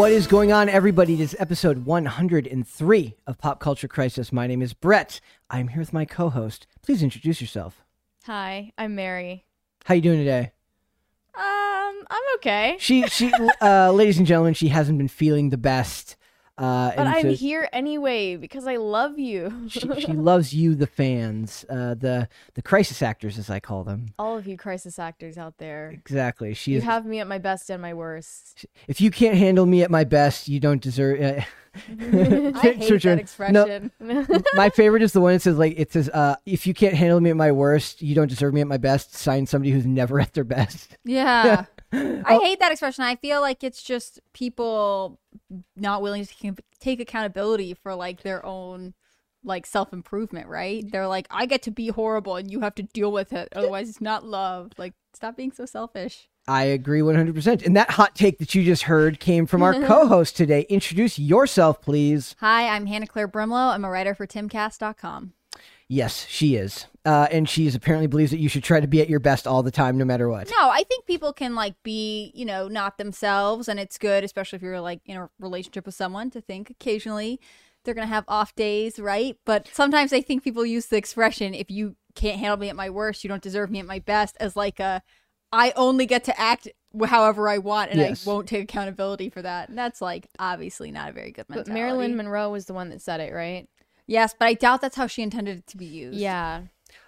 What is going on, everybody? This is episode 103 of Pop Culture Crisis. My name is Brett. I'm here with my co-host. Please introduce yourself. Hi, I'm Mary. How you doing today? Um, I'm okay. She, she, uh, ladies and gentlemen, she hasn't been feeling the best. Uh, But I'm so here anyway because I love you. she, she loves you, the fans, uh, the the crisis actors, as I call them. All of you crisis actors out there. Exactly. She You is. have me at my best and my worst. if you can't handle me at my best, you don't deserve. Uh, I hate that on. expression. my favorite is the one that says like it says uh, if you can't handle me at my worst you don't deserve me at my best sign somebody who's never at their best Yeah. I hate that expression. I feel like it's just people not willing to take- accountability for like their own like self-improvement, right? They're like I get to be horrible and you have to deal with it otherwise it's not love. Like stop being so selfish. i agree 100% and that hot take that you just heard came from our co-host today introduce yourself please Hi, I'm Hannah Claire Brimelow. I'm a writer for timcast.com. yes she is uh, and she is apparently believes that you should try to be at your best all the time no matter what No, I think people can like be, you know, not themselves and it's good especially if you're like in a relationship with someone to think occasionally they're going to have off days, right? But sometimes I think people use the expression if you can't handle me at my worst, you don't deserve me at my best as like a I only get to act however I want and Yes. I won't take accountability for that. And that's like obviously not a very good but mentality. Marilyn Monroe was the one that said it, right? Yes, but I doubt that's how she intended it to be used. Yeah.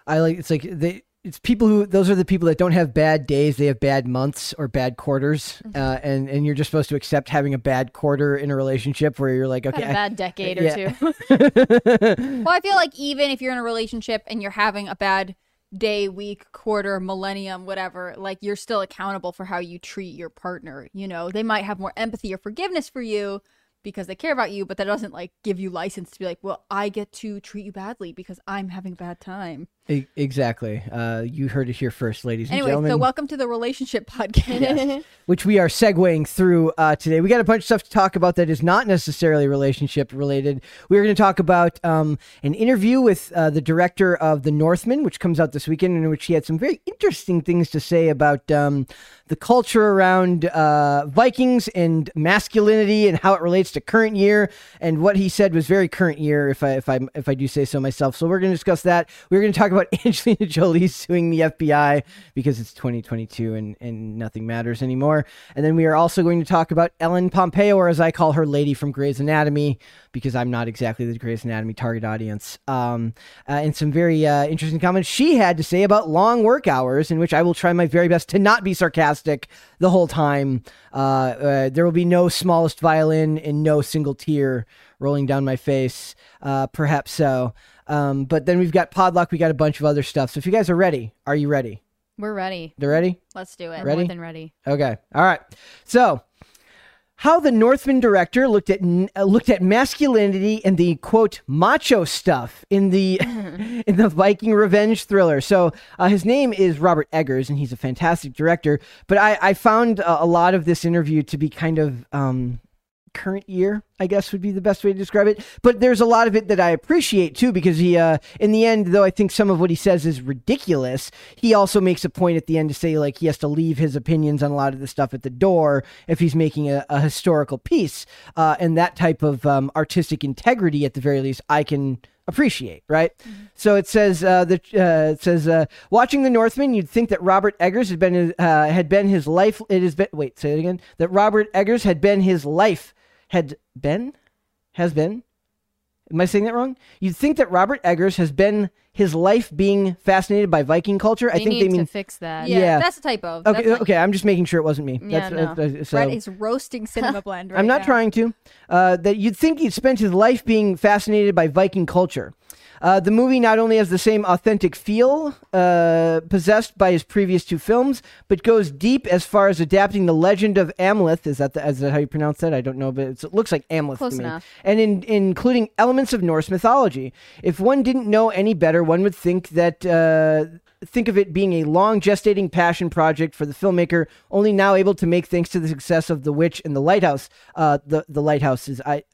i like it's like they it's people who those are the people that don't have bad days they have bad months or bad quarters uh, and and you're just supposed to accept having a bad quarter in a relationship where you're like Had okay a bad decade or Yeah. two. Well, I feel like even if you're in a relationship and you're having a bad day, week, quarter, millennium, whatever, like you're still accountable for how you treat your partner. You know, they might have more empathy or forgiveness for you because they care about you, but that doesn't like give you license to be like, well, I get to treat you badly because I'm having a bad time. E- Exactly. Uh, you heard it here first, ladies and Anyway, gentlemen. so welcome to the relationship podcast. which we are segueing through uh, today. We got a bunch of stuff to talk about that is not necessarily relationship related. We're going to talk about um, an interview with uh, the director of The Northman, which comes out this weekend, in which he had some very interesting things to say about um, the culture around uh, Vikings and masculinity and how it relates to current year. And what he said was very current year, if I if I if I do say so myself. So we're going to discuss that. We're going to talk about Angelina Jolie suing the FBI because it's 2022 and and nothing matters anymore. And then we are also going to talk about Ellen Pompeo, or as I call her, Lady from Grey's Anatomy, because I'm not exactly the Grey's Anatomy target audience. Um, uh, and some very uh, interesting comments she had to say about long work hours, in which I will try my very best to not be sarcastic the whole time. Uh, uh, there will be no smallest violin and no single tear rolling down my face. Uh, perhaps so. Um, but then we've got Podlock. We got a bunch of other stuff. So if you guys are ready, are you ready? We're ready. They're ready. Let's do it. Ready? more than ready. Okay. All right. So, how the Northman director looked at uh, looked at masculinity and the quote macho stuff in the in the Viking revenge thriller. So, uh, his name is Robert Eggers, and he's a fantastic director. But I, I found uh, a lot of this interview to be kind of um, current year, I guess would be the best way to describe it. But there's a lot of it that I appreciate too, because he, uh, in the end, though I think some of what he says is ridiculous, he also makes a point at the end to say like he has to leave his opinions on a lot of the stuff at the door if he's making a, a historical piece, uh, and that type of um, artistic integrity, at the very least, I can appreciate, right? So it says uh, that uh, it says uh, watching the Northman, you'd think that Robert Eggers had been his, uh, had been his life. It has been wait, say it again. That Robert Eggers had been his life had been has been. Am I saying that wrong? You'd think that Robert Eggers has been his life being fascinated by Viking culture. I think need they mean to fix that. Yeah, Yeah. that's a typo. okay. That's like, okay, I'm just making sure it wasn't me. Yeah, That's, no. uh, so- Brett is roasting Cinema Blend right I'm not now. trying to. Uh, that you'd think he'd spent his life being fascinated by Viking culture. Uh, the movie not only has the same authentic feel uh, possessed by his previous two films, but goes deep as far as adapting the legend of Amleth. Is that, the, is that how you pronounce that? I don't know, but it's, it looks like Amleth Close to me. enough. And in, including elements of Norse mythology. If one didn't know any better, one would think that. Uh, think of it being a long gestating passion project for the filmmaker, only now able to make thanks to the success of The Witch and The Lighthouse. Uh, the The Lighthouse is I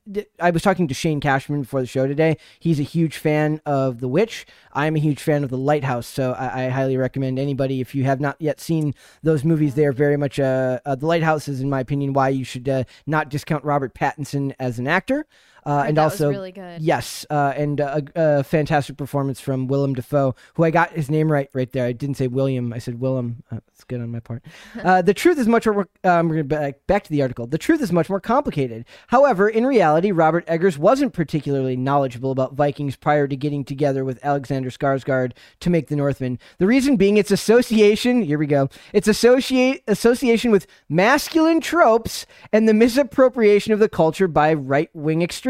I was talking to Shane Cashman before the show today. He's a huge fan of The Witch. I'm a huge fan of The Lighthouse, so I, I highly recommend anybody if you have not yet seen those movies. They are very much uh, uh The Lighthouse is, in my opinion, why you should uh, not discount Robert Pattinson as an actor. Uh, and that was also, really good. yes, uh, and uh, a, a fantastic performance from Willem Dafoe, who I got his name right right there. I didn't say William, I said Willem. Uh, that's good on my part. Uh, the truth is much more. Um, we're gonna back, back to the article. The truth is much more complicated. However, in reality, Robert Eggers wasn't particularly knowledgeable about Vikings prior to getting together with Alexander Skarsgård to make The Northman. The reason being its association. Here we go. Its associate association with masculine tropes and the misappropriation of the culture by right wing extremists.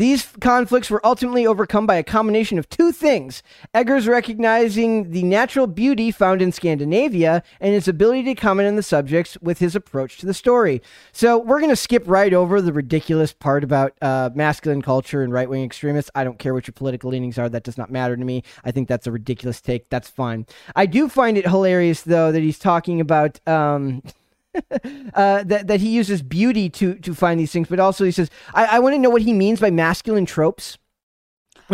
These conflicts were ultimately overcome by a combination of two things Eggers recognizing the natural beauty found in Scandinavia and his ability to comment on the subjects with his approach to the story. So, we're going to skip right over the ridiculous part about uh, masculine culture and right wing extremists. I don't care what your political leanings are, that does not matter to me. I think that's a ridiculous take. That's fine. I do find it hilarious, though, that he's talking about. Um, uh, that that he uses beauty to to find these things, but also he says, "I, I want to know what he means by masculine tropes."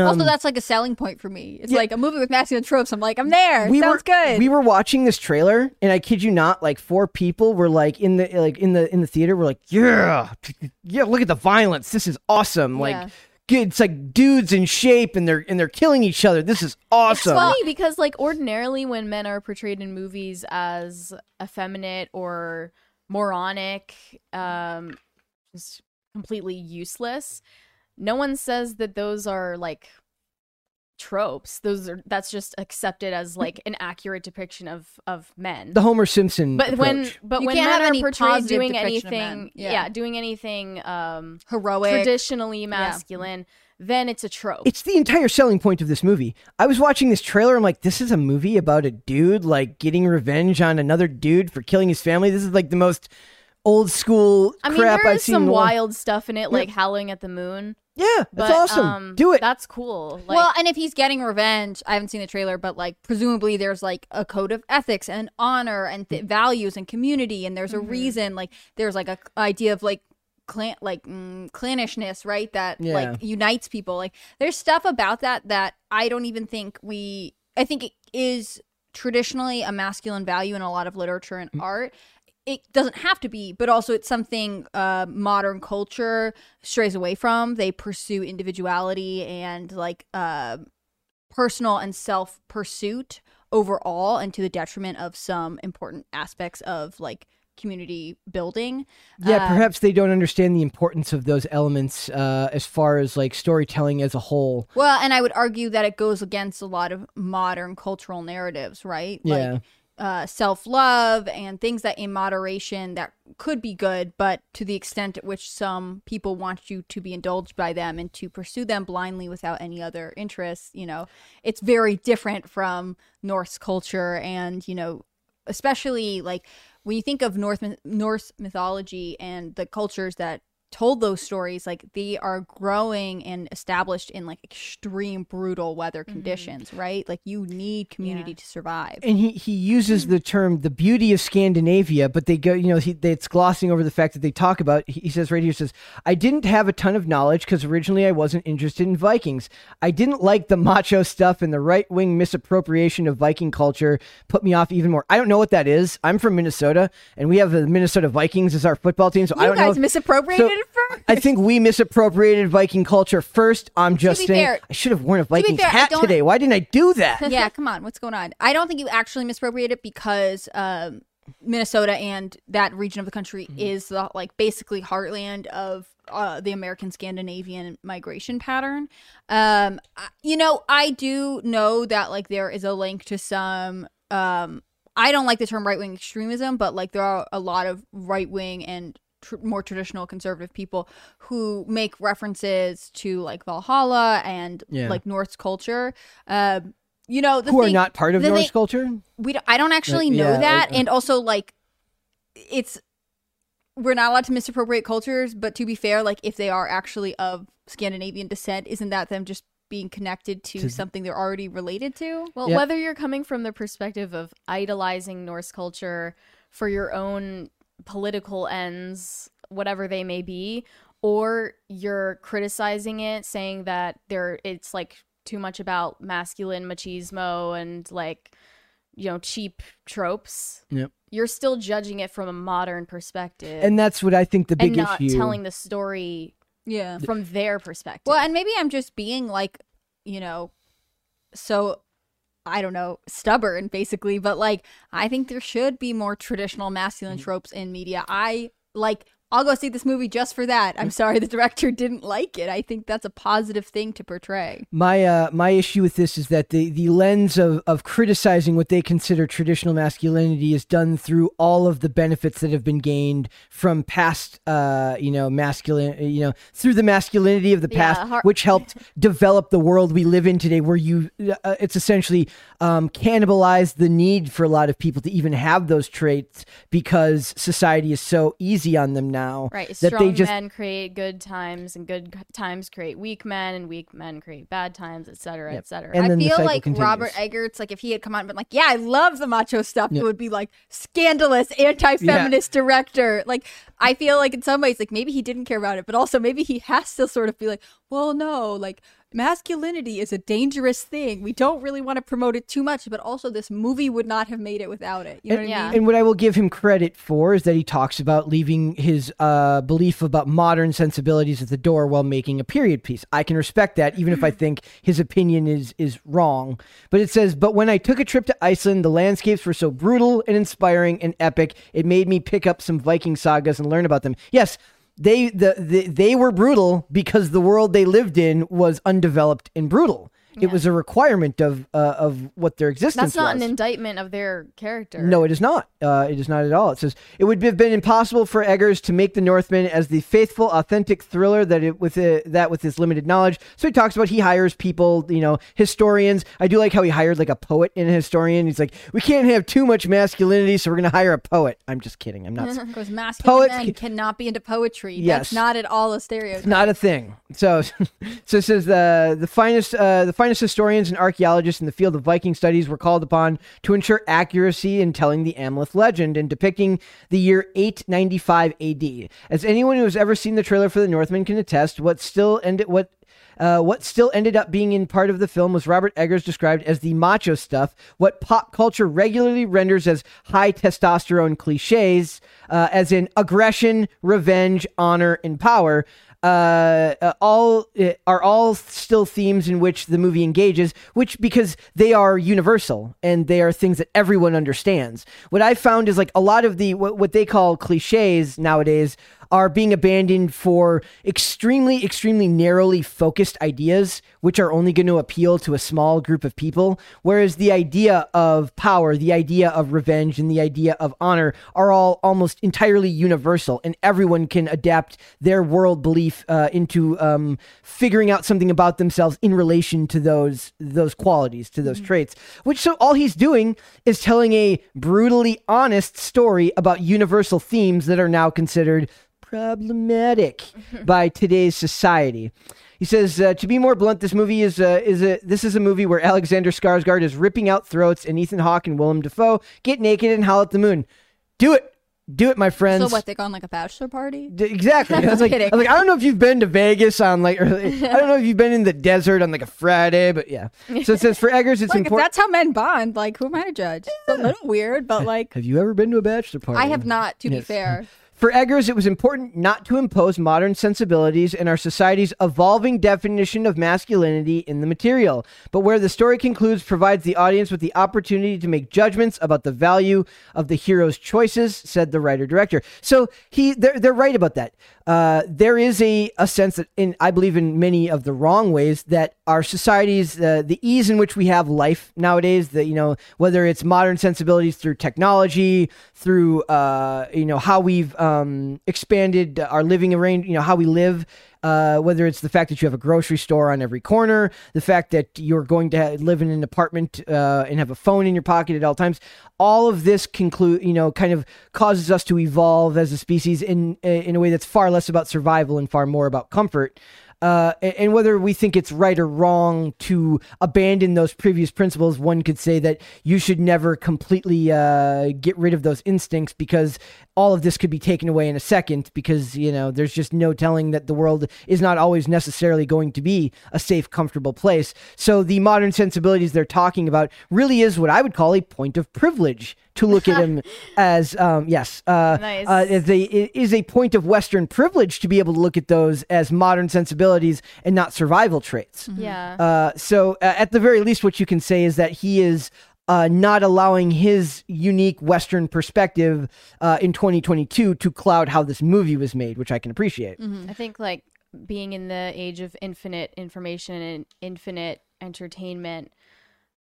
also, Um, that's like a selling point for me. It's yeah. like a movie with masculine tropes. I'm like, I'm there. we Sounds were, good. We were watching this trailer, and I kid you not, like four people were like in the like in the in the theater. We're like, yeah, yeah, look at the violence. This is awesome. Like. Yeah. It's like dudes in shape and they're and they're killing each other. This is awesome. It's funny because like ordinarily when men are portrayed in movies as effeminate or moronic, um, just completely useless, no one says that those are like tropes. Those are that's just accepted as like an accurate depiction of of men. the Homer Simpson. but when but You when can't men have are any portrayed positive doing depiction of men. anything, Yeah. yeah. doing anything um Heroic. traditionally masculine, then it's a trope. It's the entire selling point of this movie. I was watching this trailer. I'm like, this is a movie about a dude like getting revenge on another dude for killing his family. This is like the most old school I mean, crap there I've is seen. some in a long- wild stuff in it, like howling at the moon. Yeah, that's But, awesome. um, Do it. That's cool. Like, well, and if he's getting revenge, I haven't seen the trailer, but like presumably there's like a code of ethics and honor and th- values and community, and there's a reason. Like there's like a c- idea of like clan like mm, clannishness, right? That Yeah. like unites people. Like there's stuff about that that I don't even think we. I think it is traditionally a masculine value in a lot of literature and art. It doesn't have to be, but also it's something uh, modern culture strays away from. They pursue individuality and like uh, personal and self pursuit overall, and to the detriment of some important aspects of like community building. yeah, Uh, perhaps they don't understand the importance of those elements uh, as far as like storytelling as a whole. Well, and I would argue that it goes against a lot of modern cultural narratives, right? Yeah. Like uh, self love and things that in moderation that could be good, but to the extent at which some people want you to be indulged by them and to pursue them blindly without any other interests, you know, it's very different from Norse culture and, you know, especially like when you think of North Norse mythology and the cultures that told those stories like they are growing and established in like extreme brutal weather mm-hmm. conditions right like you need community to survive and he, he uses the term the beauty of Scandinavia, but they go, you know, he, they, it's glossing over the fact that they talk about. He he says right here, he says, I didn't have a ton of knowledge because originally I wasn't interested in Vikings. I didn't like the macho stuff and the right wing misappropriation of Viking culture put me off even more. I don't know what that is. I'm from Minnesota, and we have the Minnesota Vikings as our football team, so I you don't know. guys if- misappropriated so- I think we misappropriated Viking culture first. I'm just saying. fair- I should have worn a Vikings fair, hat today. Why didn't I do that? yeah come on what's going on i don't think you actually misappropriated it because um minnesota and that region of the country is the like basically heartland of uh, the American Scandinavian migration pattern. Um, I- you know, I do know that like there is a link to some. Um, I don't like the term right wing extremism, but like there are a lot of right wing and tr- more traditional conservative people who make references to like Valhalla and Yeah. like Norse culture. Um, you know, the Who are not part of Norse thing- culture? we don't, I don't actually Uh, know yeah, that, uh, and also like it's we're not allowed to misappropriate cultures. But to be fair, like if they are actually of Scandinavian descent, isn't that them just being connected to, To- something they're already related to. Well, Yeah. whether you're coming from the perspective of idolizing Norse culture for your own political ends, whatever they may be, or you're criticizing it, saying that there it's like too much about masculine machismo and like you know cheap tropes. Yep. You're still judging it from a modern perspective and that's what I think the and big not issue. telling the story Yeah. from their perspective. Well, and maybe I'm just being like, you know, so I don't know, stubborn basically, but like I think there should be more traditional masculine mm-hmm. tropes in media. I like I'll go see this movie just for that. I'm sorry the director didn't like it. I think that's a positive thing to portray. My uh, my issue with this is that the, the lens of, of criticizing what they consider traditional masculinity is done through all of the benefits that have been gained from past uh, you know masculine you know through the masculinity of the Yeah, past har- which helped develop the world we live in today where you uh, it's essentially um, cannibalized the need for a lot of people to even have those traits because society is so easy on them now Right. that Strong they just men create good times, and good times create weak men, and weak men create bad times, et cetera, Yep. et cetera. And I feel like continues. Robert Eggers, like if he had come out and been like, "Yeah, I love the macho stuff," Yeah. it would be like scandalous, anti-feminist director. Like I feel like in some ways, like maybe he didn't care about it, but also maybe he has to sort of be like, "Well, no, like masculinity is a dangerous thing. We don't really want to promote it too much, but also this movie would not have made it without it." You know and, what I mean? and what I will give him credit for is that he talks about leaving his uh, belief about modern sensibilities at the door while making a period piece. I can respect that, even if I think his opinion is is wrong. But it says, "But when I took a trip to Iceland, the landscapes were so brutal and inspiring and epic. It made me pick up some Viking sagas and learn about them." Yes. They the, the they were brutal because the world they lived in was undeveloped and brutal. It was a requirement of uh, of what their existence was. That's not was. an indictment of their character. No, it is not. Uh, it is not at all. It says it would have been impossible for Eggers to make The Northman as the faithful, authentic thriller that it with it, that with his limited knowledge. So he talks about he hires people, you know, historians. I do like how he hired like a poet and a historian. He's like, we can't have too much masculinity, so we're gonna hire a poet. I'm just kidding. I'm not. Because masculine Poets men cannot be into poetry. Yes. That's not at all a stereotype. not a thing. So, so it says the the finest uh, the finest historians and archaeologists in the field of Viking studies were called upon to ensure accuracy in telling the Amleth legend and depicting the year 895 A.D. As anyone who has ever seen the trailer for the Northman can attest, what still ended what. Uh, what still ended up being in part of the film was Robert Eggers described as the macho stuff, what pop culture regularly renders as high testosterone cliches, uh, as in aggression, revenge, honor, and power uh, uh, all uh, are all still themes in which the movie engages, which because they are universal and they are things that everyone understands. What I found is like a lot of the what, what they call cliches nowadays are being abandoned for extremely, extremely narrowly focused ideas, which are only going to appeal to a small group of people. Whereas the idea of power, the idea of revenge, and the idea of honor are all almost entirely universal, and everyone can adapt their world belief uh, into um, figuring out something about themselves in relation to those those qualities, to those traits. Which so all he's doing is telling a brutally honest story about universal themes that are now considered problematic by today's society. He says, uh, to be more blunt, this movie is uh, is a this is a movie where Alexander Skarsgård is ripping out throats, and Ethan Hawke and Willem Dafoe get naked and howl at the moon. Do it, do it, my friends. So what? They go on like a bachelor party? D- Exactly. I was like, I kidding. was like, I don't know if you've been to Vegas on like, or, I don't know if you've been in the desert on like a Friday, but yeah. So it says for Eggers, it's Like important. that's how men bond, like who am I to judge? It's a little weird, but like Have you ever been to a bachelor party? I have not. To be fair, For Eggers, it was important not to impose modern sensibilities and our society's evolving definition of masculinity in the material, but where the story concludes provides the audience with the opportunity to make judgments about the value of the hero's choices, said the writer director. So he, they're, they're right about that. Uh, there is a, a sense that, in I believe in many of the wrong ways, that our society's uh, the ease in which we have life nowadays, that you know whether it's modern sensibilities through technology, through uh, you know how we've um, expanded our living arrange, you know how we live. Uh, whether it's the fact that you have a grocery store on every corner, the fact that you're going to live in an apartment uh, and have a phone in your pocket at all times, all of this conclude, you know, kind of causes us to evolve as a species in in a way that's far less about survival and far more about comfort. Uh, and whether we think it's right or wrong to abandon those previous principles, one could say that you should never completely uh, get rid of those instincts because all of this could be taken away in a second because, you know, there's just no telling that the world is not always necessarily going to be a safe, comfortable place. So the modern sensibilities they're talking about really is what I would call a point of privilege to look at him as um, yes uh, Nice. uh, a, it is a point of western privilege to be able to look at those as modern sensibilities and not survival traits Yeah. uh, so uh, at the very least what you can say is that he is uh, not allowing his unique western perspective uh, in 2022 to cloud how this movie was made which i can appreciate I think like being in the age of infinite information and infinite entertainment,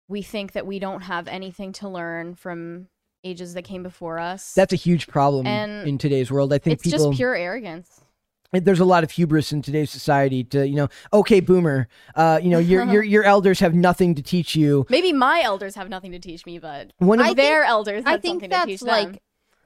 we think that we don't have anything to learn from ages that came before us. that's a huge problem And in today's world i think it's people just pure arrogance. there's a lot of hubris in today's society to you know okay boomer uh you know your your your elders have nothing to teach you Maybe my elders have nothing to teach me, but one of I think- their elders I think something to teach that's like them.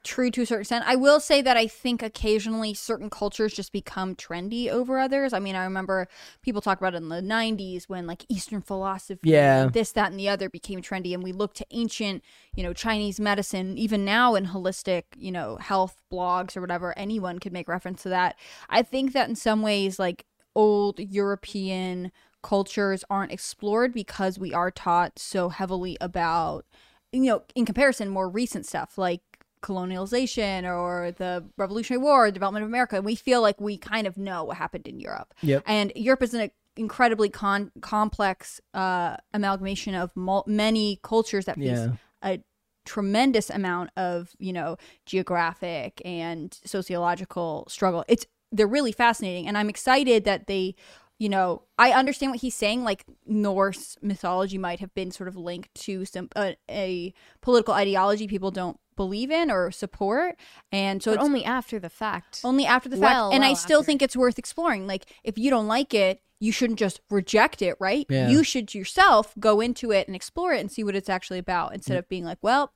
True to a certain extent. I will say that I think occasionally certain cultures just become trendy over others. I mean, I remember people talk about it in the 90s when like Eastern philosophy, Yeah. this, that, and the other became trendy. And we look to ancient, you know, Chinese medicine, even now in holistic, you know, health blogs or whatever, anyone could make reference to that. I think that in some ways, like old European cultures aren't explored because we are taught so heavily about you know, in comparison, more recent stuff like colonialization or the Revolutionary War, development of America. And we feel like we kind of know what happened in Europe. Yep. And Europe is an incredibly con- complex uh, amalgamation of mul- many cultures that face Yeah. a tremendous amount of, you know, geographic and sociological struggle. It's they're really fascinating and I'm excited that they you know, I understand what he's saying. Like Norse mythology might have been sort of linked to some uh, a political ideology people don't believe in or support, and so but it's only after the fact. only after the fact. Well, and I still after. think it's worth exploring. Like if you don't like it, you shouldn't just reject it, right? Yeah. You should yourself go into it and explore it and see what it's actually about, instead mm. of being like, well,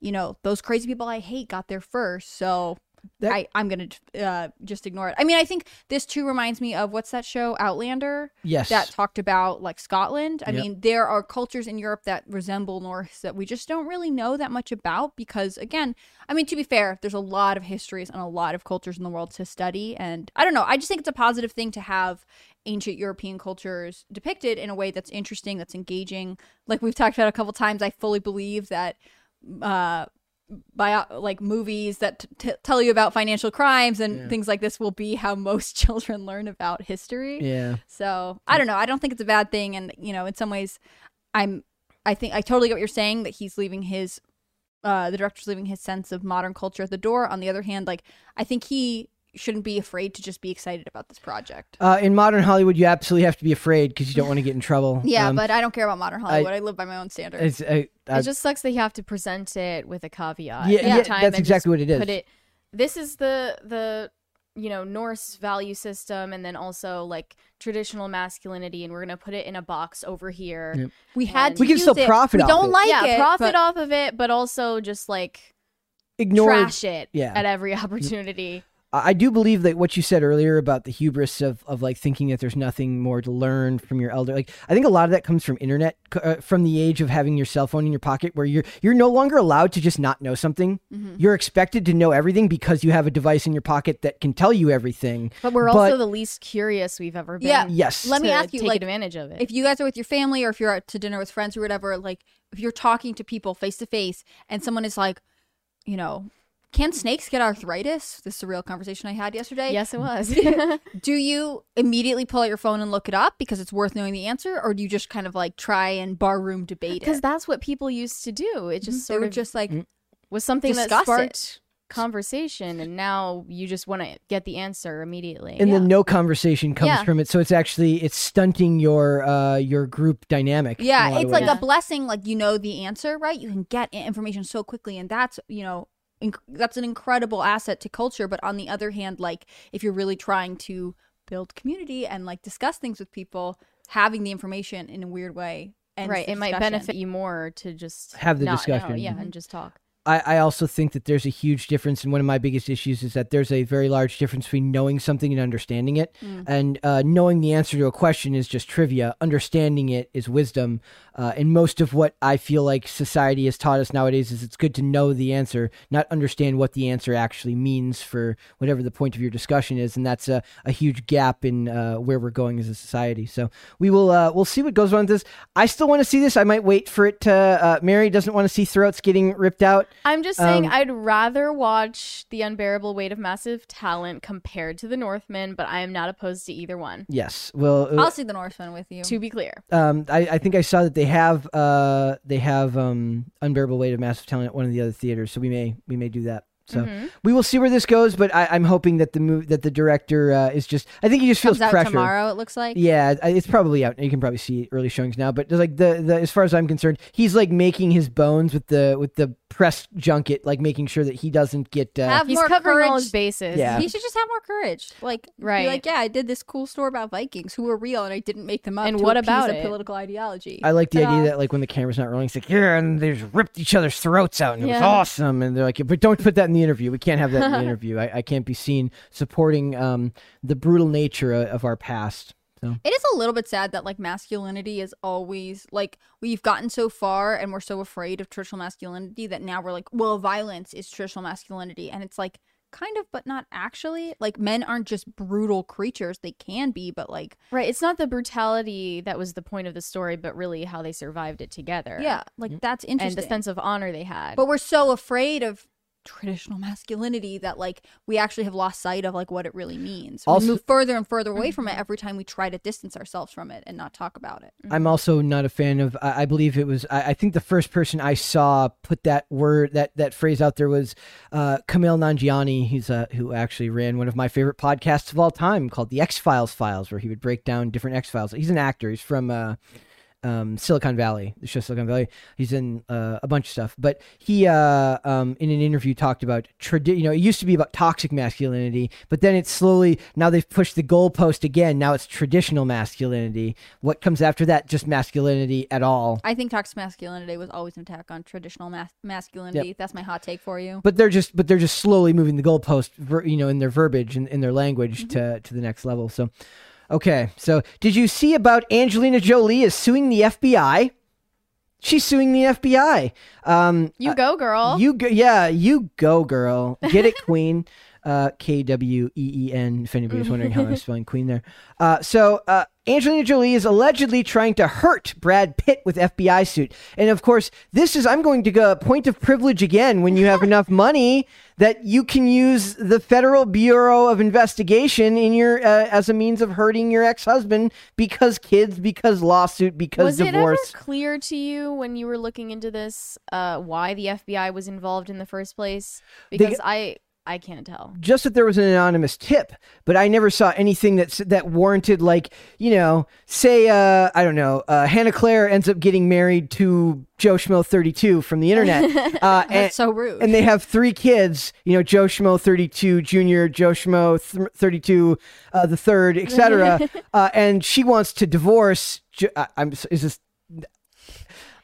you know, those crazy people I hate got there first, so. That- I, I'm gonna uh, just ignore it. I mean, I think this too reminds me of what's that show, Outlander? yes that talked about like Scotland. I Yep. mean, there are cultures in Europe that resemble Norse that we just don't really know that much about because, again, I mean, to be fair, there's a lot of histories and a lot of cultures in the world to study. And I don't know, I just think it's a positive thing to have ancient European cultures depicted in a way that's interesting, that's engaging. Like we've talked about a couple times, I fully believe that. Uh, bio like movies that t- tell you about financial crimes and Yeah. things like this will be how most children learn about history. yeah So I don't know. I don't think it's a bad thing, and you know, in some ways, I'm. I think I totally get what you're saying that he's leaving his, uh, the director's leaving his sense of modern culture at the door. On the other hand, like I think he shouldn't be afraid to just be excited about this project. uh, in modern hollywood you absolutely have to be afraid because you don't want to get in trouble Yeah, Um, but I don't care about modern Hollywood. I, live by my own standards. it's, uh, uh, it just sucks that you have to present it with a caveat. Yeah, yeah, time that's exactly what it is. Put it. This is the the you know Norse value system, and then also like traditional masculinity, and we're gonna put it in a box over here. Yep. we had to We can use still it. profit We off don't it. like yeah, it. profit but- off of it, but also just like ignore trash it yeah. at every opportunity. I I do believe that what you said earlier about the hubris of, of like thinking that there's nothing more to learn from your elder, like I think a lot of that comes from internet, uh, from the age of having your cell phone in your pocket, where you're you're no longer allowed to just not know something. Mm-hmm. You're expected to know everything because you have a device in your pocket that can tell you everything. But we're But- also the least curious we've ever been. Yeah. Yes, Let me ask you, take like, advantage of it. if you guys are with your family or if you're out to dinner with friends or whatever, like if you're talking to people face to face and someone is like, you know, can snakes get arthritis? This is a real conversation I had yesterday. yes, it was. Do you immediately pull out your phone and look it up because it's worth knowing the answer, or do you just kind of like try and barroom debate it? Because that's what people used to do. It just they sort were of just like, was something that discuss sparked it. conversation, and now you just want to get the answer immediately. and then no conversation comes Yeah. from it. So it's actually it's stunting your uh your group dynamic. yeah, it's like ways. a blessing. Like you know the answer, right? You can get information so quickly, and that's you know. Inc- that's an incredible asset to culture but on the other hand like if you're really trying to build community and like discuss things with people having the information in a weird way ends right, the it might benefit you more to just Have the not know, discussion. yeah, Mhm. and just talk. I, I also think that there's a huge difference, and one of my biggest issues is that there's a very large difference between knowing something and understanding it. And uh, knowing the answer to a question is just trivia. Understanding it is wisdom. Uh, and most of what I feel like society has taught us nowadays is it's good to know the answer, not understand what the answer actually means for whatever the point of your discussion is. And that's a, a huge gap in uh, where we're going as a society. So we will uh, we'll see what goes on with this. I still want to see this. I might wait for it to. Uh, Mary doesn't want to see throats getting ripped out. I'm just saying Um, I'd rather watch The Unbearable Weight of Massive Talent compared to The Northman, but I am not opposed to either one. Yes. Well, uh, I'll see the Northman with you. To be clear. um, I, I think I saw that they have uh, they have um, unbearable weight of massive talent at one of the other theaters, so we may we may do that. So Mm-hmm. we will see where this goes, but I, I'm hoping that the move that the director uh, is just I think he just feels Comes out pressure. tomorrow. It looks like. Yeah, it's probably out. You can probably see early showings now, but like the, the as far as I'm concerned, he's like making his bones with the with the press junket, like making sure that he doesn't get. Uh, Have He's more covering all his bases. Yeah. He should just have more courage. Like, Right. Be like, yeah, I did this cool story about Vikings who were real, and I didn't make them up. And to what about a it? political ideology? I like the Ta-da. idea that like when the camera's not rolling, it's like yeah, and they just ripped each other's throats out, and it was awesome. And they're like, but don't put that in the interview. We can't have that in the interview. I, I can't be seen supporting um, the brutal nature of, of our past. So It is a little bit sad that like masculinity is always like we've gotten so far and we're so afraid of traditional masculinity that now we're like, well, violence is traditional masculinity, and it's like kind of, but not actually. Like men aren't just brutal creatures; they can be, but like Right. It's not the brutality that was the point of the story, but really how they survived it together. yeah, like that's interesting. And interesting. the sense of honor they had. but we're so afraid of traditional masculinity that like we actually have lost sight of like what it really means. We Also- move further and further away from it every time we try to distance ourselves from it and not talk about it. I'm also not a fan of. I, I believe it was. I, I think the first person I saw put that word that that phrase out there was uh, Kumail Nanjiani. He's uh, who actually ran one of my favorite podcasts of all time called the X Files Files, where he would break down different X Files. He's an actor. He's from. Uh, um, Silicon Valley, the show Silicon Valley. He's in uh, a bunch of stuff, but he, uh, um, in an interview, talked about tradi- You know, it used to be about toxic masculinity, but then it's slowly now they've pushed the goalpost again. Now it's traditional masculinity. What comes after that? Just masculinity at all. I think toxic masculinity was always an attack on traditional mas- masculinity. That's my hot take for you. But they're just, but they're just slowly moving the goalpost, ver- you know, in their verbiage and in their language to to the next level. So, okay. So, did you see about Angelina Jolie is suing the FBI? She's suing the FBI. Um, you go, girl. You go, yeah, you go, girl. Get it, Queen. Uh, K W E E N. If anybody's wondering how I'm spelling Queen there. Uh, so uh, Angelina Jolie is allegedly trying to hurt Brad Pitt with FBI suit, and of course, this is I'm going to go point of privilege again. When you have enough money that you can use the Federal Bureau of Investigation in your uh, as a means of hurting your ex-husband because kids, because lawsuit, because was divorce. it ever clear to you when you were looking into this uh, why the FBI was involved in the first place? Because I I can't tell. just that there was an anonymous tip, but I never saw anything that that warranted, like you know, say uh, I don't know, uh, Hannah Claire ends up getting married to Joe Schmo thirty two from the internet, uh, and, That's so rude. and they have three kids, you know, Joe Schmo thirty two Junior, Joe Schmo th- thirty two, uh, the third, etc. uh, and she wants to divorce. Jo- I- I'm is this?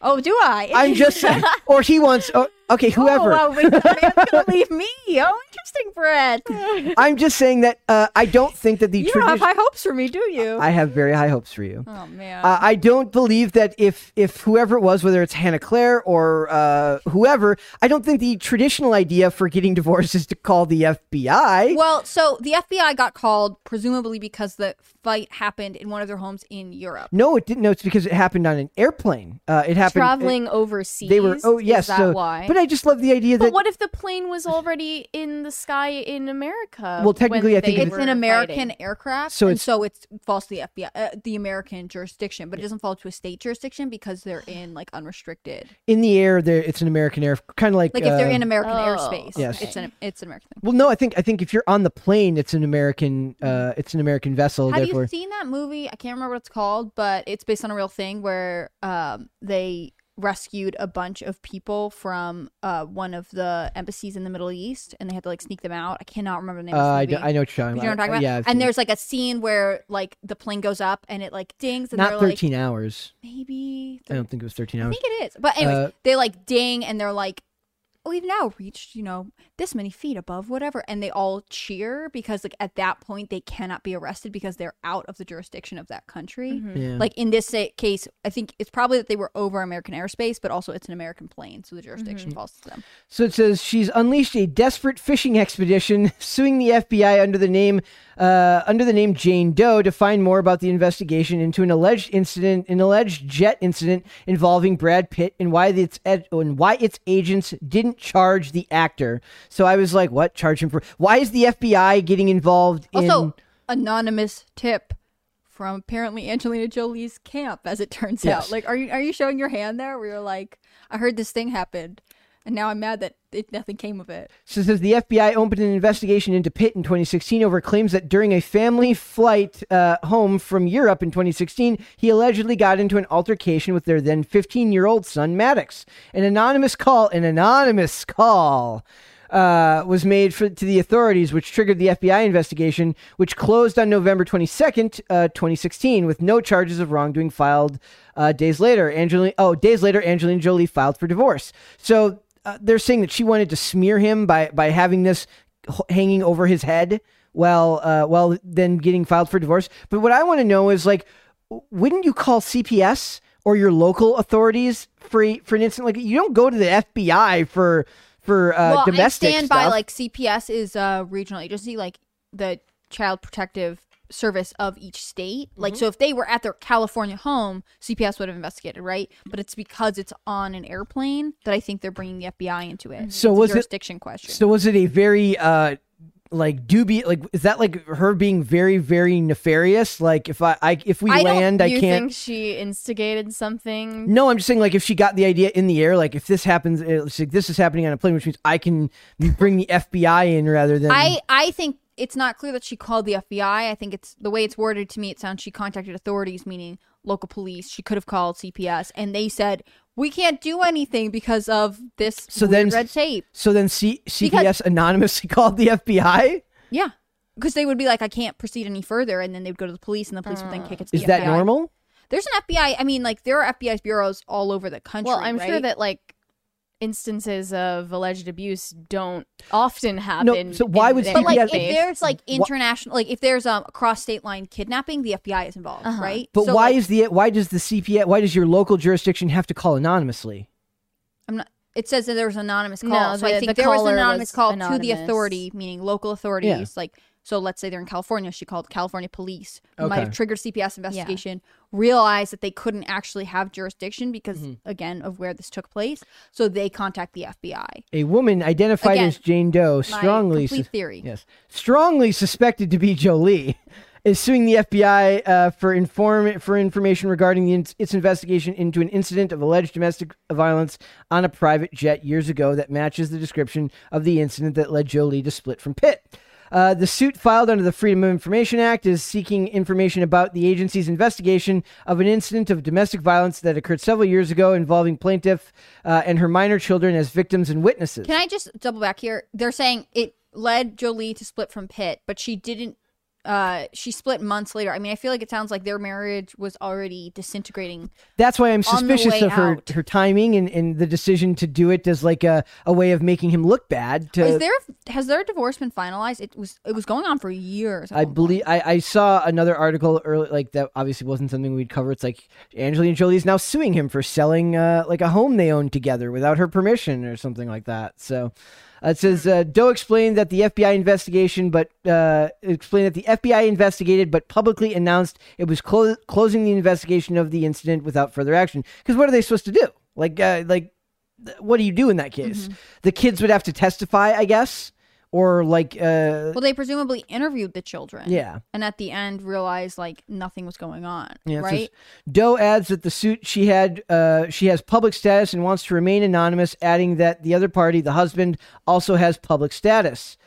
oh, do I? I'm just saying, or he wants. Okay, whoever. Oh, well, wait, it's gonna leave me. Oh, interesting, Brett. I'm just saying that uh, I don't think that the You don't have high hopes for me, do you? I have very high hopes for you. oh man. Uh, I don't believe that if if whoever it was, whether it's Hannah Claire or uh, whoever, I don't think the traditional idea for getting divorced is to call the FBI. well, so the FBI got called presumably because the fight happened in one of their homes in Europe. no, it didn't. No, it's because it happened on an airplane. Uh, it happened Traveling overseas. They were. Oh is yes. that so, why? But I just love the idea that. But what if the plane was already in the sky in America? Well, technically, I think It's an American fighting? aircraft, So and it's- so it falls to the FBI, uh, the American jurisdiction, but it doesn't fall to a state jurisdiction because they're in like unrestricted. in the air, there it's an American air, kind of like Like if they're uh, in American Oh, airspace, Yes. it's an it's an American thing. Well, no, I think I think if you're on the plane, it's an American. Uh, it's an American vessel. Have therefore, you seen that movie? I can't remember what it's called, but it's based on a real thing where um, they rescued a bunch of people from uh, one of the embassies in the Middle East, and they had to like sneak them out. I cannot remember the name uh, of I, the movie. I know what you're talking You know what I'm talking about? Yeah, I've and there's like a scene where like the plane goes up and it like dings, and not they're 13 like hours. maybe I don't think it was 13 hours. I think it is. But anyways, Uh, they like ding and they're like we've now reached, you know, this many feet above whatever, and they all cheer because like at that point they cannot be arrested because they're out of the jurisdiction of that country. Mm-hmm. Yeah. Like in this case, I think it's probably that they were over American airspace, but also it's an American plane, so the jurisdiction falls to them. So it says she's unleashed a desperate fishing expedition, suing the FBI under the name uh, under the name Jane Doe to find more about the investigation into an alleged incident, an alleged jet incident involving Brad Pitt, and why its ed- and why its agents didn't charge the actor. So I was like, "What? Charge him for? Why is the FBI getting involved in?" Also, anonymous tip from apparently Angelina Jolie's camp, as it turns Yes. out. Like, are you are you showing your hand there? Where you're like, I heard this thing happened, and now I'm mad that it, nothing came of it. So says the FBI opened an investigation into Pitt in 2016 over claims that during a family flight uh, home from Europe in 2016, he allegedly got into an altercation with their then 15 year old son, Maddox. An anonymous call, an anonymous call. Uh, was made for, to the authorities, which triggered the FBI investigation, which closed on November 22nd, uh, 2016, with no charges of wrongdoing filed uh, days later. Angelina, oh, days later, Angelina Jolie filed for divorce. So uh, they're saying that she wanted to smear him by by having this hanging over his head while uh, while then getting filed for divorce. But what I want to know is like, wouldn't you call CPS or your local authorities for for an incident like you don't go to the FBI for for uh, well, domestic I stand stuff. by like CPS is a regional agency, like the Child Protective Service of each state. Like, Mm-hmm. so if they were at their California home, CPS would have investigated, right? But it's because it's on an airplane that I think they're bringing the FBI into it. So It's a was it- jurisdiction question? So was it a very uh like dubious like is that like her being very very nefarious like if I, I if we I don't- land I you can't think she instigated something? No, I'm just saying, like, if she got the idea in the air, like, if this happens, it's like this is happening on a plane, which means I can bring the FBI in rather than. I I think it's not clear that she called the FBI. I think it's the way it's worded to me. It sounds she contacted authorities, meaning local police. She could have called CPS, and they said we can't do anything because of this So weird then- red tape. so then C- CPS Because- anonymously called the FBI. Yeah, because they would be like, I can't proceed any further, and then they would go to the police, and the police would then kick it to Is the that FBI. normal? There's an FBI. I mean, like there are FBI bureaus all over the country. Well, I'm sure that like instances of alleged abuse don't often happen. so why would the But like, if there's like international, like if there's um, a cross state line kidnapping, the FBI is involved, Uh-huh. right? But So, why like, is the why does the CPS why does your local jurisdiction have to call anonymously? I'm not. It says that there was an anonymous call, No, so I think the there was an anonymous was call to the authority, meaning local authorities. Like, so let's say they're in California, she called California police, who might have triggered CPS investigation, realized that they couldn't actually have jurisdiction because, Mm-hmm. again, of where this took place. So they contact the FBI. A woman identified Again, as Jane Doe, strongly complete sus- theory. yes, strongly suspected to be Jolie, is suing the FBI uh, for inform for information regarding the, in- its investigation into an incident of alleged domestic violence on a private jet years ago that matches the description of the incident that led Jolie to split from Pitt. Uh, the suit filed under the Freedom of Information Act is seeking information about the agency's investigation of an incident of domestic violence that occurred several years ago involving plaintiff uh, and her minor children as victims and witnesses. Can I just double back here? They're saying it led Jolie to split from Pitt, but she didn't. Uh, she split months later. I mean, I feel like it sounds like their marriage was already disintegrating. That's why I'm suspicious of her out. her timing and, and the decision to do it as like a, a way of making him look bad. To Is there has their divorce been finalized? It was it was going on for years. I believe I, I saw another article early like that obviously wasn't something we'd cover. It's like Angelina Jolie is now suing him for selling uh, like a home they owned together without her permission or something like that. So it says uh, Doe explained that the FBI investigation, but uh, explained that the FBI investigated, but publicly announced it was clo- closing the investigation of the incident without further action. Because what are they supposed to do? Like uh, like what do you do in that case? The kids would have to testify, I guess, or like uh, Well, they presumably interviewed the children. yeah. And at the end realized like nothing was going on. Yeah, right? Doe adds that the suit she had, uh, she has public status and wants to remain anonymous, adding that the other party, the husband, also has public status.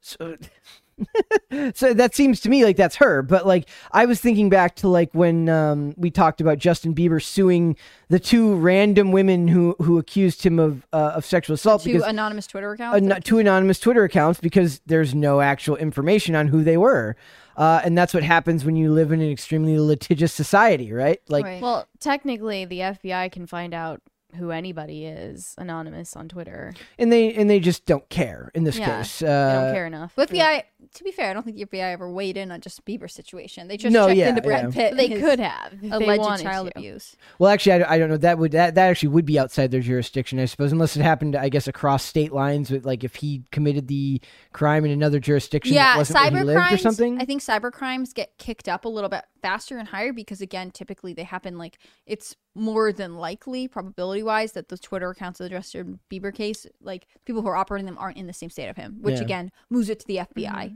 So, so that seems to me like that's her. But like I was thinking back to like when um, we talked about Justin Bieber suing the two random women who who accused him of uh, of sexual assault Two because anonymous Twitter accounts. ano- two anonymous Twitter accounts because there's no actual information on who they were. Uh, and that's what happens when you live in an extremely litigious society, right? Like, Right. Well, technically, the FBI can find out who anybody is anonymous on Twitter. and they and they just don't care in this Yeah, case. They Uh, don't care enough. But FBI, to be fair, I don't think the FBI ever weighed in on Justin Bieber's situation. They just No, checked yeah, into Brad yeah. Pitt. they could have if they alleged wanted child to. abuse. Well, actually, I, I don't know. That would that, that actually would be outside their jurisdiction, I suppose, unless it happened, I guess, across state lines. With like if he committed the crime in another jurisdiction, that Yeah, wasn't where he cyber lived or something. I think cyber crimes get kicked up a little bit faster and higher because again, typically they happen like it's more than likely, probability wise, that those Twitter accounts of the Justin Bieber case, like people who are operating them aren't in the same state of him, which Yeah. again moves it to the FBI. Mm-hmm.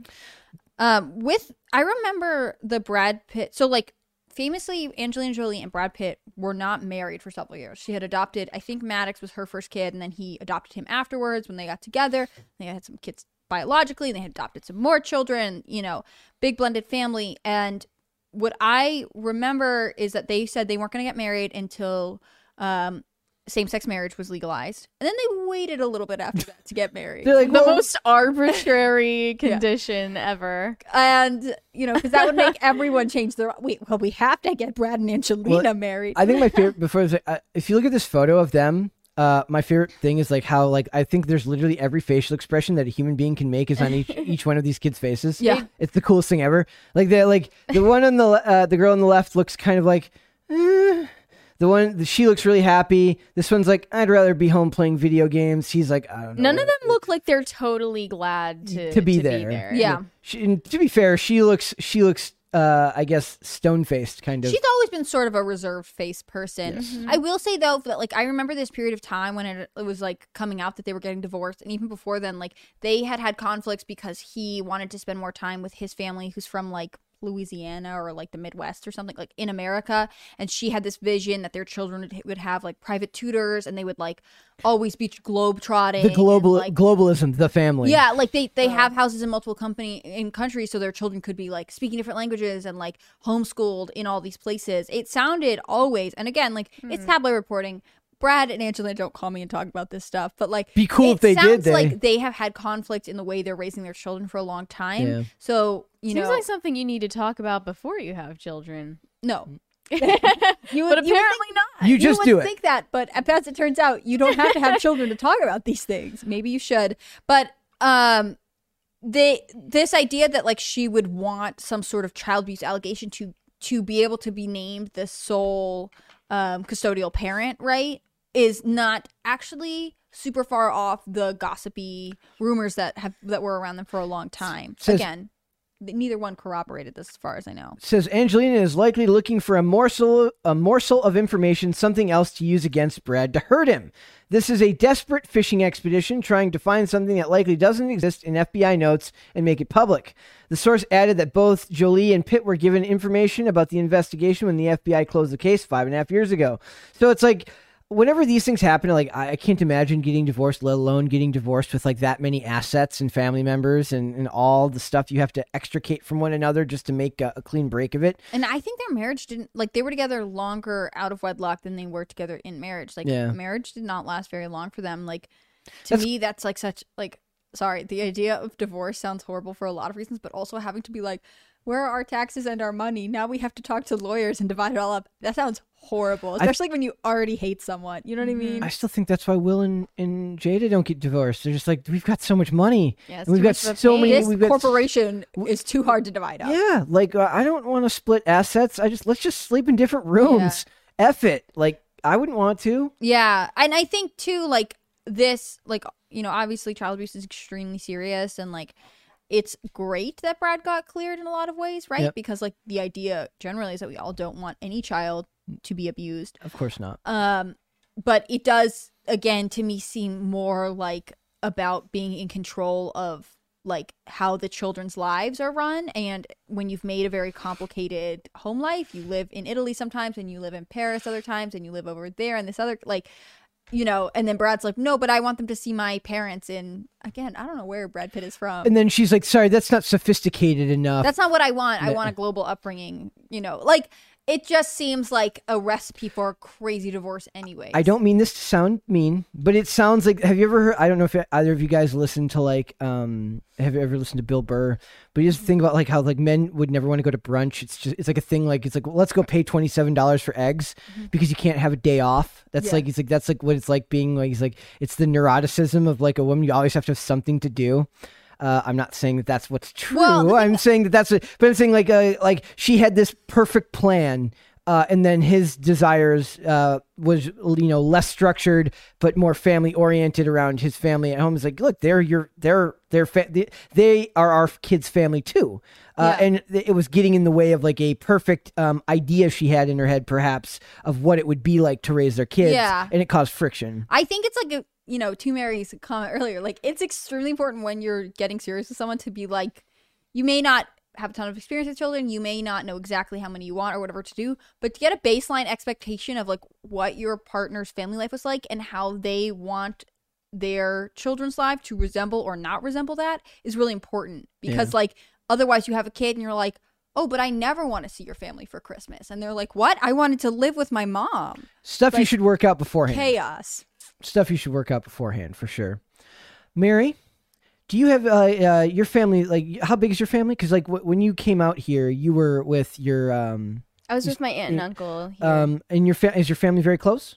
Um, with I remember the Brad Pitt. So like famously, Angelina Jolie and Brad Pitt were not married for several years. She had adopted. I think Maddox was her first kid, and then he adopted him afterwards when they got together. They had some kids biologically, they had adopted some more children. You know, big blended family. And what I remember is that they said they weren't going to get married until. Um, same-sex marriage was legalized and then they waited a little bit after that to get married They're like, The well, most arbitrary condition ever. and you know because that would make everyone change their wait well we have to get brad and angelina Well, married I think my favorite before is, uh, if you look at this photo of them, uh, my favorite thing is like how like I think there's literally every facial expression that a human being can make is on each each one of these kids' faces. Yeah. it's the coolest thing ever. Like the like the one on the uh, the girl on the left looks kind of like. eh. The one the, she looks really happy. This one's like I'd rather be home playing video games. He's like I don't know. None of them look like they're totally glad to, To be there. Yeah. She, and to be fair, she looks she looks uh I guess stone faced kind of. she's always been sort of a reserved face person i will say though that like i remember this period of time when it, it was like coming out that they were getting divorced and even before then like they had had conflicts because he wanted to spend more time with his family who's from like Louisiana or like the Midwest or something like in America and she had this vision that their children would, would have like private tutors and they would like always be globe trotting the global like globalism, the family. Yeah, like they they have houses in multiple company in countries, so their children could be like speaking different languages and like homeschooled in all these places. It sounded always, and again, like it's hmm. tabloid reporting. Brad and Angelina don't call me and talk about this stuff, but like Be cool it if they did, sounds they- like they have had conflict in the way they're raising their children for a long time. Yeah. So you know. Seems know, like something you need to talk about before you have children. no, you would, apparently you would think- not. You just would do it. think that, but as it turns out, you don't have to have children to talk about these things. Maybe you should, but um, they this idea that like she would want some sort of child abuse allegation to to be able to be named the sole um, custodial parent, right, is not actually super far off the gossipy rumors that have that were around them for a long time. Says- Again, neither one corroborated this, as far as I know. says Angelina is likely looking for a morsel a morsel of information, something else to use against Brad to hurt him. This is a desperate fishing expedition trying to find something that likely doesn't exist in FBI notes and make it public. The source added that both Jolie and Pitt were given information about the investigation when the FBI closed the case five and a half years ago. So it's like whenever these things happen, like I, I can't imagine getting divorced, let alone getting divorced with like that many assets and family members and, and all the stuff you have to extricate from one another just to make a, a clean break of it. And I think their marriage didn't like they were together longer out of wedlock than they were together in marriage. Like Yeah. marriage did not last very long for them. Like to That's- me that's like such like sorry, the idea of divorce sounds horrible for a lot of reasons, but also having to be like where are our taxes and our money? Now we have to talk to lawyers and divide it all up. That sounds horrible, especially when you already hate someone. You know what I mean? I still think that's why Will and, and Jada don't get divorced. They're just like, we've got so much money. Yeah, and we've got much of a so pain. many. this we've got, corporation is too hard to divide up. Yeah, like uh, I don't want to split assets. I just let's just sleep in different rooms. F it. Like I wouldn't want to. Yeah, and I think too, like this, like you know, obviously child abuse is extremely serious, and like it's great that Brad got cleared in a lot of ways, right? Yep. Because like the idea generally is that we all don't want any child to be abused. Of course not. Um, but it does again to me seem more like about being in control of like how the children's lives are run and when you've made a very complicated home life you live in italy sometimes and you live in paris other times and you live over there and this other like you know and then brad's like no but i want them to see my parents in again i don't know where brad pitt is from And then she's like, "Sorry, that's not sophisticated enough." that's not what I want. I want a global upbringing, you know. Like it just seems like a recipe for a crazy divorce anyway. I don't mean this to sound mean, but it sounds like. Have you ever heard? I don't know if either of you guys listen to like. um Have you ever listened to Bill Burr? But you just think about like how like men would never want to go to brunch. It's just it's like a thing. Like it's like well, let's go pay twenty seven dollars for eggs because you can't have a day off. That's Yeah. like it's like that's like what it's like being like he's like it's the neuroticism of like a woman. You always have to have something to do. Uh, I'm not saying that that's what's true. Well, I'm saying that that's it. But I'm saying like uh, like she had this perfect plan, uh, and then his desires uh, was you know less structured but more family oriented around his family at home. It's like look, they're your they're they're fa- they, they are our kids' family too. Uh, Yeah. And th- it was getting in the way of like a perfect um, idea she had in her head, perhaps, of what it would be like to raise their kids. Yeah. And it caused friction. I think it's like a you know, to Mary's comment earlier, like it's extremely important when you're getting serious with someone to be like, you may not have a ton of experience with children, you may not know exactly how many you want or whatever to do, but to get a baseline expectation of like what your partner's family life was like and how they want their children's life to resemble or not resemble that is really important because like otherwise you have a kid and you're like oh but i never want to see your family for christmas. And they're like what? I wanted to live with my mom. Stuff you should work out beforehand. chaos stuff you should work out beforehand for sure. Mary, do you have uh, uh, your family? Like, how big is your family? Because like w- when you came out here, you were with your um I was with my aunt and uncle here. um and your fa- is your family very close?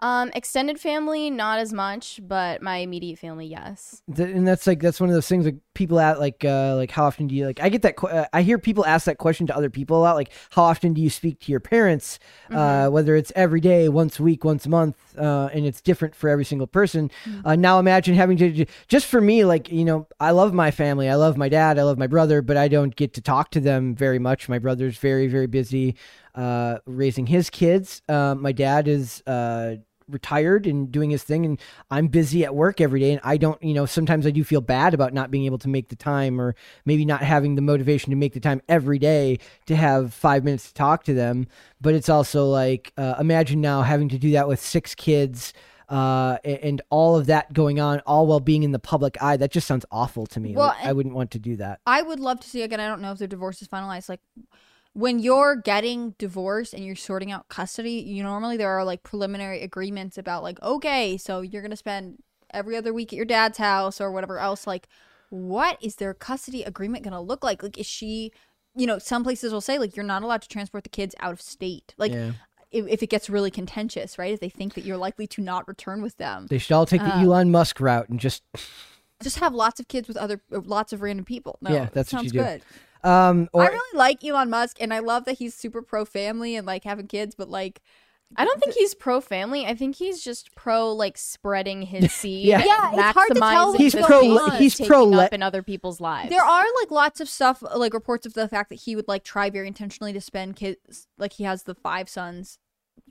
Um, extended family, not as much, but my immediate family, yes. Th- and that's like that's one of those things like people at like uh like how often do you like I get that uh, I hear people ask that question to other people a lot like how often do you speak to your parents uh whether it's every day once a week once a month uh and it's different for every single person. Uh now imagine having to just for me like you know I love my family I love my dad I love my brother but I don't get to talk to them very much. My brother's very very busy uh raising his kids. Uh, my dad is uh retired and doing his thing and I'm busy at work every day and I don't you know sometimes I do feel bad about not being able to make the time or maybe not having the motivation to make the time every day to have 5 minutes to talk to them but it's also like uh, imagine now having to do that with six kids uh, and all of that going on all while being in the public eye that just sounds awful to me Well, Like, I wouldn't want to do that I would love to see again. I don't know if the divorce is finalized. Like when you're getting divorced and you're sorting out custody, you normally there are like preliminary agreements about like okay, so you're gonna spend every other week at your dad's house or whatever else. Like, what is their custody agreement gonna look like? Like, is she? You know, some places will say like you're not allowed to transport the kids out of state. Like. Yeah. If, if it gets really contentious, right? If they think that you're likely to not return with them, they should all take the Uh, Elon Musk route and just just have lots of kids with other, lots of random people. No, Yeah, that's what sounds good. Um or I really like Elon Musk, and I love that he's super pro family and like having kids. But like, I don't think he's pro family. I think he's just pro like spreading his seed. Yeah. and Yeah, it's hard to tell He's pro- space he's pro le- up in other people's lives. there are like lots of stuff, like reports of the fact that he would like try very intentionally to spend kids. Like he has the five sons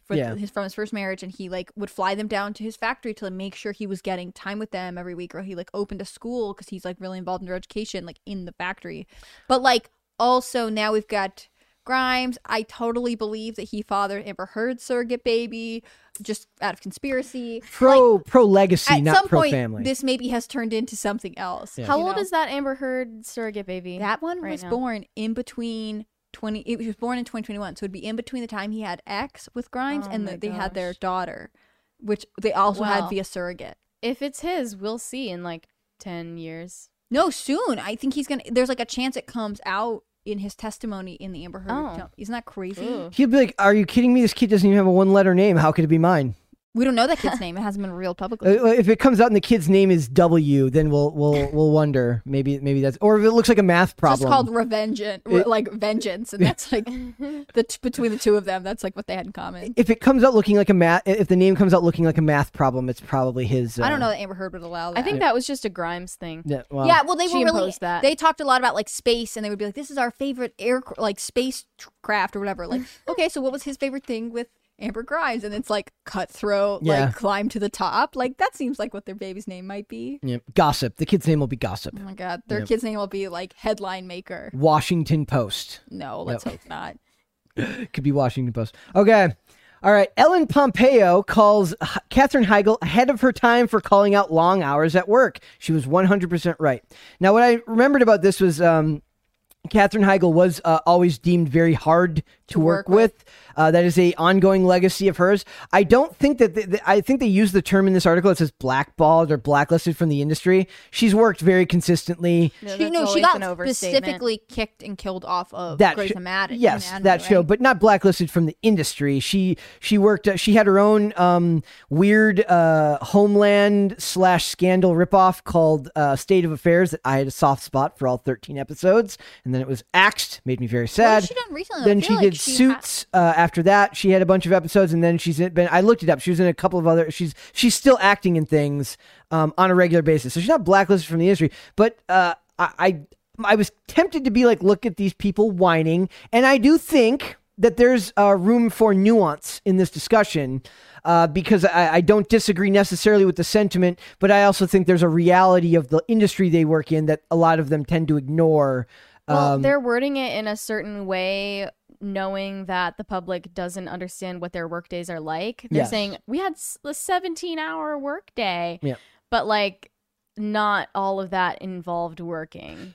for Yeah. his from his first marriage, and he like would fly them down to his factory to like, make sure he was getting time with them every week, or he like opened a school because he's like really involved in their education, like in the factory. But like also now we've got. Grimes, I totally believe that he fathered Amber Heard's surrogate baby, just out of conspiracy. pro pro legacy at not some pro point family this maybe has turned into something else Yeah. How you old know? is that Amber Heard surrogate baby? that one right was now? born in between 20 it was born in 2021 so it'd be in between the time he had x with grimes Oh and the, they had their daughter which they also had via surrogate If it's his, we'll see in like ten years. no soon i think he's gonna there's like a chance it comes out in his testimony in the amber heard Oh. jump. isn't that crazy Ooh. he'd be like are you kidding me this kid doesn't even have a one letter name how could it be mine we don't know that kid's name it hasn't been revealed publicly Uh, if it comes out and the kid's name is W, then we'll we'll we'll wonder maybe maybe that's or if it looks like a math problem. just called revenge, like vengeance, and that's like the t- between the two of them. That's like what they had in common. if it comes out looking like a math, if the name comes out looking like a math problem, it's probably his. Uh, I don't know that Amber Heard would allow that. I think that was just a Grimes thing. Yeah, well, yeah, well, they she were really. that. They talked a lot about like space, and they would be like, "This is our favorite air, like spacecraft or whatever." Like, okay, so what was his favorite thing with Amber Grimes? And it's like cutthroat, Yeah. like climb to the top. Like that seems like what their baby's name might be. yeah, gossip. The kid's name will be Gossip. Oh my god, their Yep. kid's name will be like headline maker. Washington Post. No, let's Yep. hope not. Could be Washington Post. Okay. All right. Ellen Pompeo calls H- Katherine Heigl ahead of her time for calling out long hours at work. She was 100% right. Now, what I remembered about this was um, Katherine Heigl was uh, always deemed very hard to work, with. Uh, that is a ongoing legacy of hers. I don't think that the, the- I think they use the term in this article. It says blackballed or blacklisted from the industry. She's worked very consistently. Yeah, She, no, she got specifically kicked and killed off of that Grey's sh- Anatomy. yes, Anatomy, that show, right? but not blacklisted from the industry. She she worked. Uh, she had her own um, weird uh, Homeland slash scandal ripoff called uh, State of Affairs that I had a soft spot for all thirteen episodes, and then it was axed. Made me very What sad. has she done recently? I then feel she like did ha- Suits. uh, after that, she had a bunch of episodes, and then she's been. I looked it up. She was in a couple of other. She's she's still acting in things um, on a regular basis, so she's not blacklisted from the industry. But uh, I, I I was tempted to be like, look at these people whining, and I do think that there's uh, room for nuance in this discussion. Uh, because I, I don't disagree necessarily with the sentiment, but I also think there's a reality of the industry they work in that a lot of them tend to ignore. Well, Um, they're wording it in a certain way, knowing that the public doesn't understand what their work days are like. They're Yes. saying we had a 17 hour work day, Yeah. but like not all of that involved working.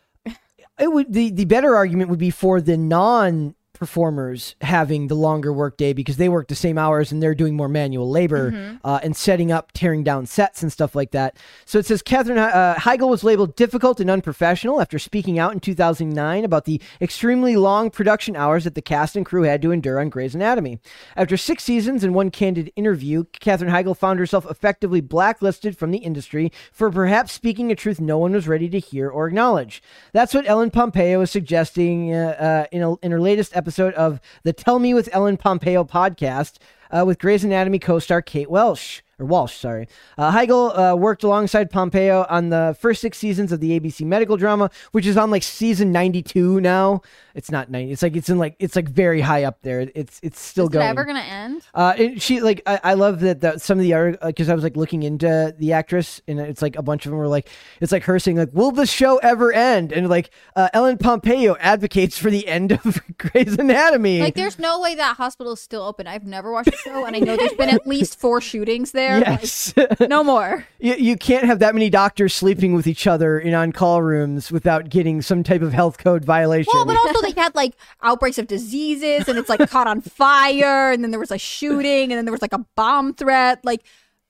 it would the the better argument would be for the non performers having the longer workday because they work the same hours and they're doing more manual labor Mm-hmm. uh, and setting up, tearing down sets and stuff like that. So it says Katherine uh, Heigl was labeled difficult and unprofessional after speaking out in 2009 about the extremely long production hours that the cast and crew had to endure on Grey's Anatomy. After six seasons and one candid interview, Katherine Heigl found herself effectively blacklisted from the industry for perhaps speaking a truth no one was ready to hear or acknowledge. That's what Ellen Pompeo is suggesting uh, uh, in, a, in her latest episode of the Tell Me with Ellen Pompeo podcast uh, with Grey's Anatomy co-star Kate Welsh. Or Walsh, sorry. Uh, Heigl uh, worked alongside Pompeo on the first six seasons of the ABC medical drama, which is on like season ninety-two now. It's not ninety. It's like it's in like it's like very high up there. It's it's still going. Is it going. ever gonna end? Uh, it, she like I, I love that the, some of the other because I was like looking into the actress and it's like a bunch of them were like it's like her saying like will the show ever end and like uh, Ellen Pompeo advocates for the end of Grey's Anatomy. Like, there's no way that hospital is still open. I've never watched the show, and I know there's been at least four shootings there. yes, Like, no more. you, you can't have that many doctors sleeping with each other in on call rooms without getting some type of health code violation. Well, but also had like outbreaks of diseases, and it's like caught on fire, and then there was a shooting, and then there was like a bomb threat. Like,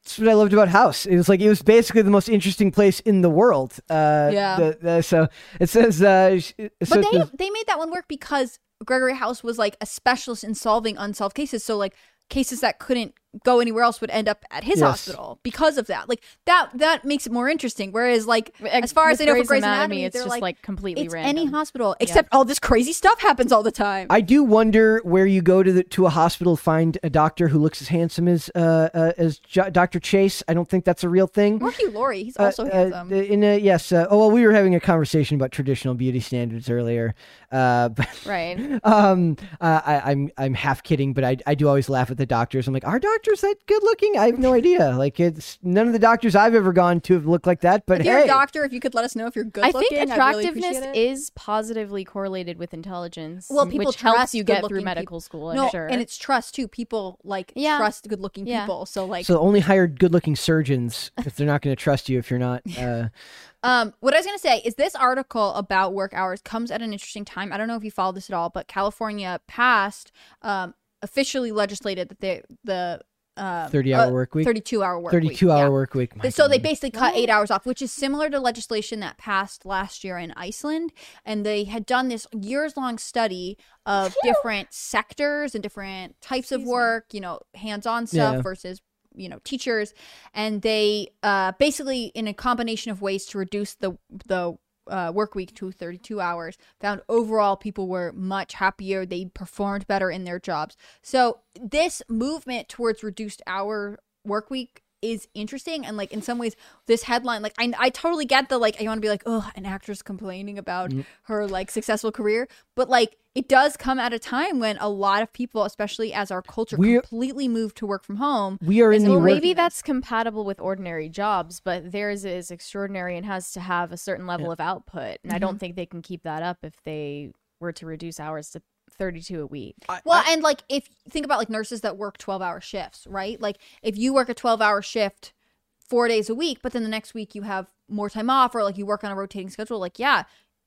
That's what I loved about House. It was like it was basically the most interesting place in the world. Uh, Yeah. the- the- so it says. Uh, so but they says- they made that one work because Gregory House was like a specialist in solving unsolved cases. So like cases that couldn't go anywhere else would end up at his Yes. hospital because of that. Like that that makes it more interesting. Whereas like as far as I know for Grey's Grey's Anatomy, Anatomy, it's just like, like completely it's random. any hospital except all this crazy stuff happens all the time. I do wonder where you go to the to a hospital find a doctor who looks as handsome as uh, uh as Jo- Dr. Chase. I don't think that's a real thing. Or Hugh Laurie, he's Uh, also uh, handsome. in a, yes. Uh, oh well, we were having a conversation about traditional beauty standards earlier. Uh, but right. um, uh, I, I'm I'm half kidding, but I I do always laugh at the doctors. I'm like, are doctors that good looking? I have no idea. Like it's none of the doctors I've ever gone to have looked like that. But if you're hey, a doctor, if you could let us know if you're good I looking, think I'd really attractiveness appreciate it. is positively correlated with intelligence. Well, people which helps trust you get through medical people. school. I'm no, sure. and it's trust too. People like Yeah. trust good-looking Yeah. people. So like, so only hire good-looking surgeons if they're not going to trust you if you're not. Uh, um, what I was gonna say is this article about work hours comes at an interesting time. I don't know if you follow this at all, but California passed, um, officially legislated that they the uh, 30-hour uh, work week? 32 hour work week. 32 hour yeah. work week. My so they basically cut eight hours off, which is similar to legislation that passed last year in Iceland. And they had done this years long study of different sectors and different types of work, you know, hands on stuff Yeah. versus you know teachers and they uh basically in a combination of ways to reduce the the uh, work week to 32 hours found overall people were much happier. They performed better in their jobs. So this movement towards reduced hour work week is interesting and like in some ways this headline like I, I totally get the like I want to be like oh an actress complaining about Mm. her like successful career but like it does come at a time when a lot of people especially as our culture We're- completely moved to work from home we are in the well, maybe that's compatible with ordinary jobs, but theirs is extraordinary and has to have a certain level of output. And I don't think they can keep that up if they were to reduce hours to 32 a week. Well, and like if think about like nurses that work 12 hour shifts, right? Like if you work a 12 hour shift four days a week, but then the next week you have more time off or like you work on a rotating schedule, like, yeah,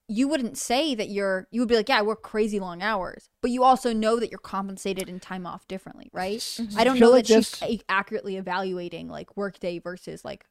you wouldn't say that you're you would be like yeah i work crazy long hours but you also know that you're compensated in time off differently right i mm-hmm. don't Show know like that she's accurately evaluating like workday versus like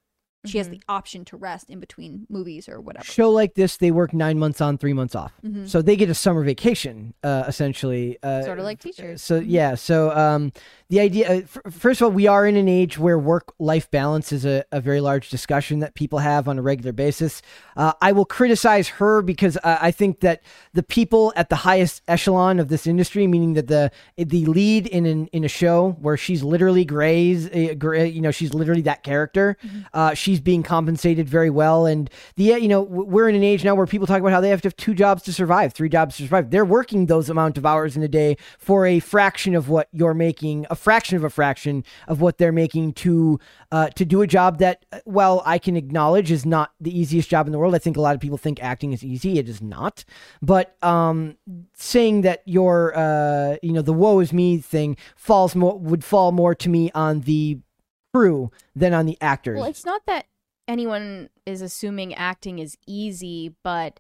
she has the option to rest in between movies or whatever show like this, they work nine months on, three months off. Mhm. So they get a summer vacation, uh, essentially. Uh, Sort of like teachers. So yeah, so um, the idea. Uh, f- first of all, we are in an age where work-life balance is a, a very large discussion that people have on a regular basis. Uh, I will criticize her because uh, I think that the people at the highest echelon of this industry, meaning that the the lead in an, in a show where she's literally Grey's, uh, Gray, you know, she's literally that character. Uh, she's being compensated very well, and the you know we're in an age now where people talk about how they have to have two jobs to survive, three jobs to survive. They're working those amount of hours in a day for a fraction of what you're making, a fraction of a fraction of what they're making to uh, to do a job that, uh, well, I can acknowledge is not the easiest job in the world. I think a lot of people think acting is easy. It is not. But um, saying that your uh, you know the woe is me thing falls more would fall more to me on the crew than on the actors. Well, it's not that anyone is assuming acting is easy, but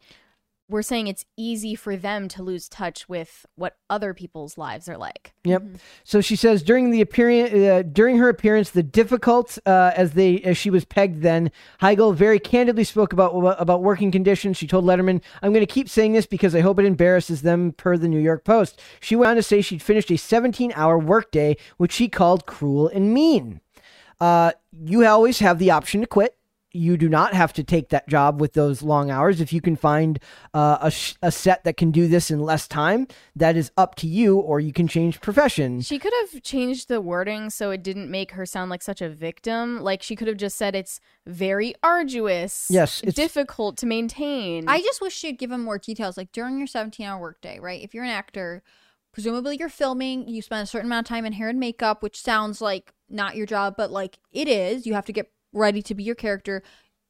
we're saying it's easy for them to lose touch with what other people's lives are like. Yep. So she says during the appearance, uh, during her appearance, the difficult uh, as they as she was pegged then, Heigl very candidly spoke about about working conditions. She told Letterman, "I'm going to keep saying this because I hope it embarrasses them." Per the New York Post, she went on to say she'd finished a 17-hour workday, which she called cruel and mean. Uh, you always have the option to quit. You do not have to take that job with those long hours. If you can find uh, a, sh- a set that can do this in less time, that is up to you, or you can change profession. She could have changed the wording so it didn't make her sound like such a victim. Like she could have just said it's very arduous. Yes, it's- difficult to maintain. I just wish she'd given more details. Like during your 17 hour workday, right? If you're an actor, presumably you're filming, you spend a certain amount of time in hair and makeup, which sounds like not your job, but like it is. You have to get ready to be your character.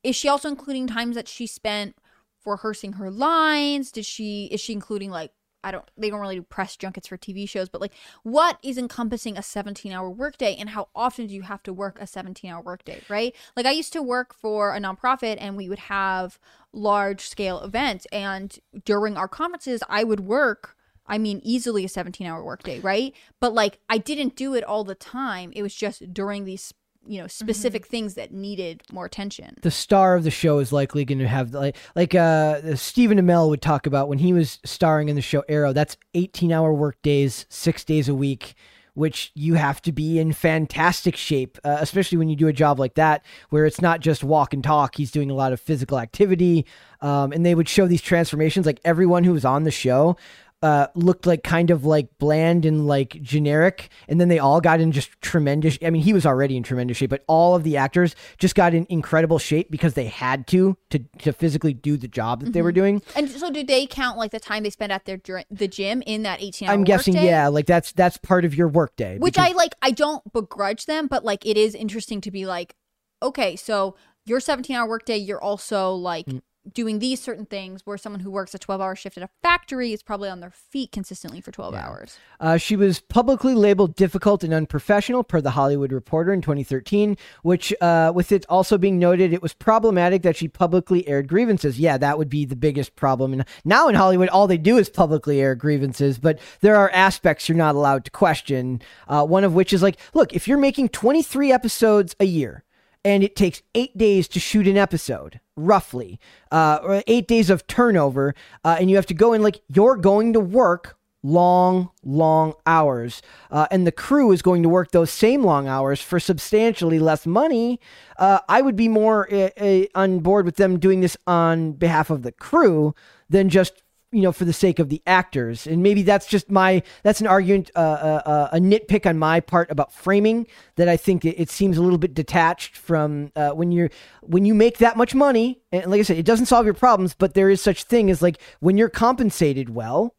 Is she also including times that she spent rehearsing her lines? Did she, is she including like, I don't, they don't really do press junkets for TV shows, but like what is encompassing a 17 hour workday and how often do you have to work a 17 hour workday, right? Like I used to work for a nonprofit and we would have large scale events and during our conferences I would work I mean easily a 17 hour workday, right? But like I didn't do it all the time. It was just during these you know specific things that needed more attention. the star of the show is likely going to have like like uh Stephen Amell would talk about when he was starring in the show Arrow. That's 18 hour work days, six days a week. Which you have to be in fantastic shape, uh, especially when you do a job like that, where it's not just walk and talk. He's doing a lot of physical activity, um, and they would show these transformations. Like everyone who was on the show uh, looked like kind of like bland and like generic, and then they all got in just tremendous. I mean, he was already in tremendous shape, but all of the actors just got in incredible shape because they had to to to physically do the job that they were doing. And so do they count like the time they spent at their the gym in that 18 I'm guessing, workday? yeah, like that's that's part of your workday. Which because- I like I don't begrudge them, but like it is interesting to be like okay, so your 17 hour workday you're also like Mm. Doing these certain things where someone who works a 12 hour shift at a factory is probably on their feet consistently for 12 hours. Uh, she was publicly labeled difficult and unprofessional per the Hollywood Reporter in 2013, which, uh, with it also being noted, it was problematic that she publicly aired grievances. Yeah, that would be the biggest problem. And now in Hollywood, all they do is publicly air grievances, but there are aspects you're not allowed to question. Uh, one of which is like, look, if you're making 23 episodes a year, and it takes eight days to shoot an episode, roughly, uh, or eight days of turnover, uh, and you have to go in like you're going to work long, long hours, uh, and the crew is going to work those same long hours for substantially less money. Uh, I would be more uh, uh, on board with them doing this on behalf of the crew than just you know for the sake of the actors. And maybe that's just my that's an argument uh, uh, uh, a nitpick on my part about framing that i think it, it seems a little bit detached from uh, when you're when you make that much money and like i said it doesn't solve your problems but there is such thing as like when you're compensated well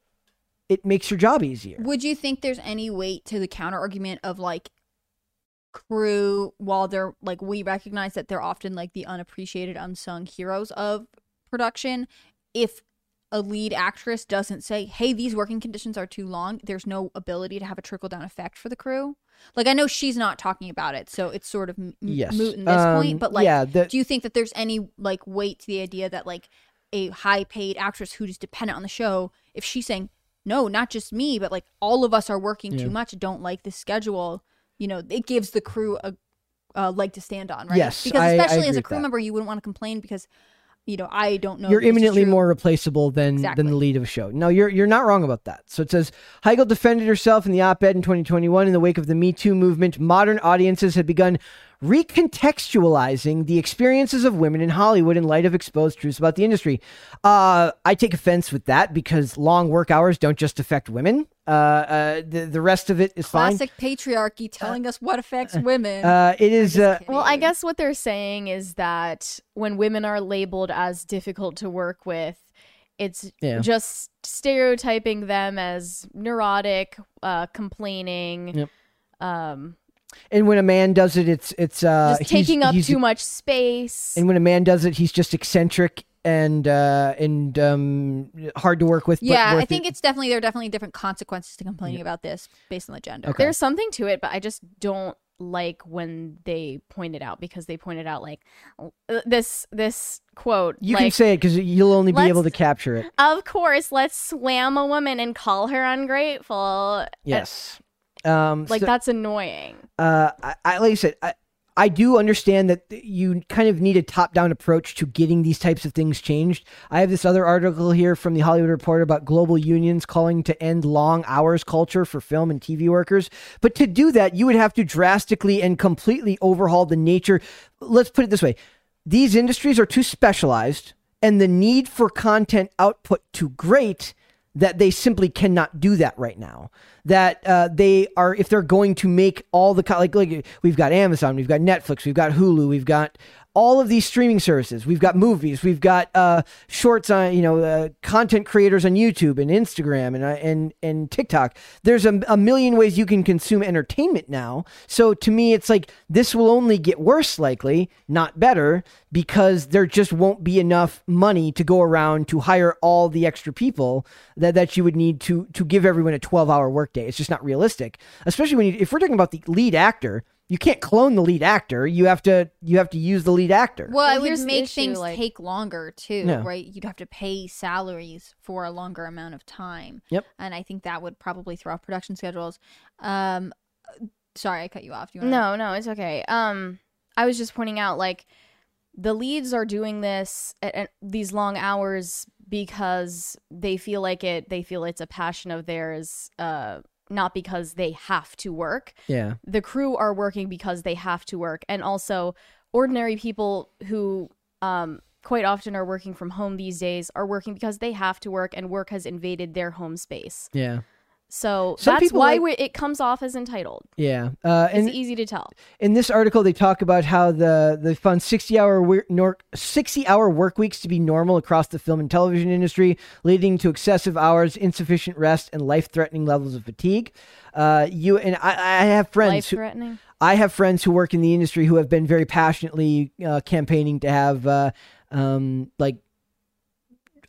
it makes your job easier. Would you think there's any weight to the counter argument of like crew while they're like we recognize that they're often like the unappreciated unsung heroes of production if a lead actress doesn't say hey these working conditions are too long there's no ability to have a trickle down effect for the crew like i know she's not talking about it so it's sort of m- Yes. moot in this Um, point but like yeah, the- do you think that there's any like weight to the idea that like a high paid actress who's dependent on the show, if she's saying, no, not just me, but like all of us are working Yeah. too much, don't like the schedule, you know, it gives the crew a, a leg to stand on, right? Yes, Because I- I especially agree as a crew member, you wouldn't want to complain because, you know, I don't know. you're if this is imminently more replaceable than Exactly. than the lead of a show. No, you're you're not wrong about that. So it says Heigl defended herself in the op-ed in 2021 in the wake of the Me Too movement. Modern audiences had begun recontextualizing the experiences of women in Hollywood in light of exposed truths about the industry. Uh, I take offense with that because long work hours don't just affect women. Uh, uh, the the rest of it is fine. Classic patriarchy telling us what affects women. Uh, it is. Uh, Well, I guess what they're saying is that when women are labeled as difficult to work with, it's Yeah. just stereotyping them as neurotic, uh, complaining, Yep. um, and when a man does it, it's it's uh, just he's- taking up he's- too much space. And when a man does it, he's just eccentric and uh, and um, hard to work with. yeah, I think it. it's definitely there are definitely different consequences to complaining about this based on the gender. Okay. There's something to it, but I just don't like when they point it out because they pointed out like uh, this this quote. you like, can say it because you'll only be able to capture it. Of course, let's slam a woman and call her ungrateful. Yes. Um, Like so, that's annoying. uh, I, I like I said, I, I do understand that you kind of need a top-down approach to getting these types of things changed. I have this other article here from the Hollywood Reporter about global unions calling to end long hours culture for film and TV workers. But to do that, you would have to drastically and completely overhaul the nature. Let's put it this way: these industries are too specialized, and the need for content output too great that they simply cannot do that right now. That uh, they are, if they're going to make all the like, like we've got Amazon, we've got Netflix, we've got Hulu, we've got all of these streaming services. We've got movies, we've got uh, shorts on, you know, uh, content creators on YouTube and Instagram and uh, and and TikTok. There's a, a million ways you can consume entertainment now. So to me, it's like this will only get worse, likely, not better, because there just won't be enough money to go around to hire all the extra people that, that you would need to to give everyone a 12 hour workday. It's just not realistic, especially when you, if we're talking about the lead actor. You can't clone the lead actor. You have to you have to use the lead actor. Well, Well, it would make issue, things like- take longer too, Yeah. right? You'd have to pay salaries for a longer amount of time. Yep. And I think that would probably throw off production schedules. Um, sorry, I cut you off. Do you wanna... No, no, it's okay. Um, I was just pointing out like the leads are doing this at, at these long hours because they feel like it. They feel it's a passion of theirs. Uh, not because they have to work. yeah. the crew are working because they have to work and also ordinary people who um quite often are working from home these days are working because they have to work and work has invaded their home space Yeah. So Some that's why like- it comes off as entitled. Yeah. Uh, and it's easy to tell. in this article they talk about how the they found 60 hour nor- 60 hour work weeks to be normal across the film and television industry leading to excessive hours insufficient rest and life-threatening levels of fatigue. Uh, you and I, I have friends life who, threatening I have friends who work in the industry who have been very passionately uh, campaigning to have uh, um, like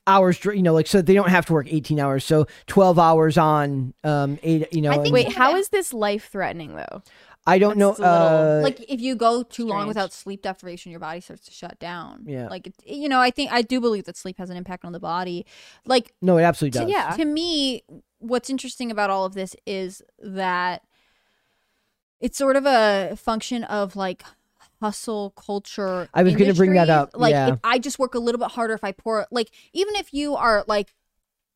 hours, you know, like so they don't have to work 18 hours, so 12 hours on um, eight, you know. I think and- wait some of how it- is this life threatening though I don't know. that's a little- Uh, like if you go too long without sleep deprivation, your body starts to shut down. Yeah. Like you know, I think I do believe that sleep has an impact on the body. Like no, it absolutely to, does. yeah. to me, what's interesting about all of this is that it's sort of a function of like hustle culture. I was gonna bring that up, Like yeah. if I just work a little bit harder if I pour like even if you are like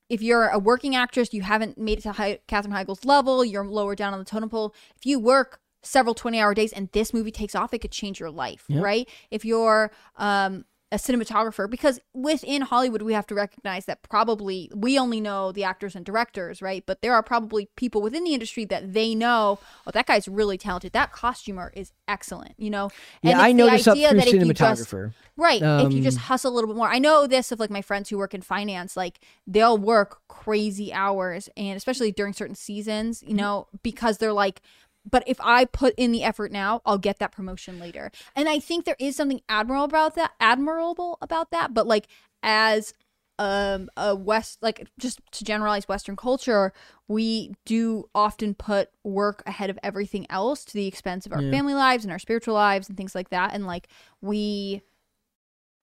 if you're a working actress, you haven't made it to He- Katherine Heigl's level, you're lower down on the totem pole. If you work several 20 hour days and this movie takes off, it could change your life, Yep. right? If you're um, a cinematographer, because within Hollywood, we have to recognize that probably we only know the actors and directors, right? But there are probably people within the industry that they know, oh, that guy's really talented. That costumer is excellent, you know? Yeah, it's I know this up through that if you just- cinematographer. Right. if you just Um, hustle a little bit more. I know this of like my friends who work in finance, like they'll work crazy hours and especially during certain seasons, Mm-hmm. you know, because they're like, but if I put in the effort now, I'll get that promotion later. And I think there is something admirable about that, admirable about that, but like as um a west like just to generalize western culture we do often put work ahead of everything else to the expense of our Yeah. family lives and our spiritual lives and things like that and like we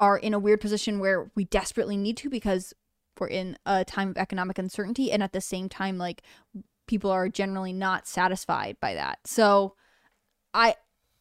are in a weird position where we desperately need to because we're in a time of economic uncertainty and at the same time like people are generally not satisfied by that. So I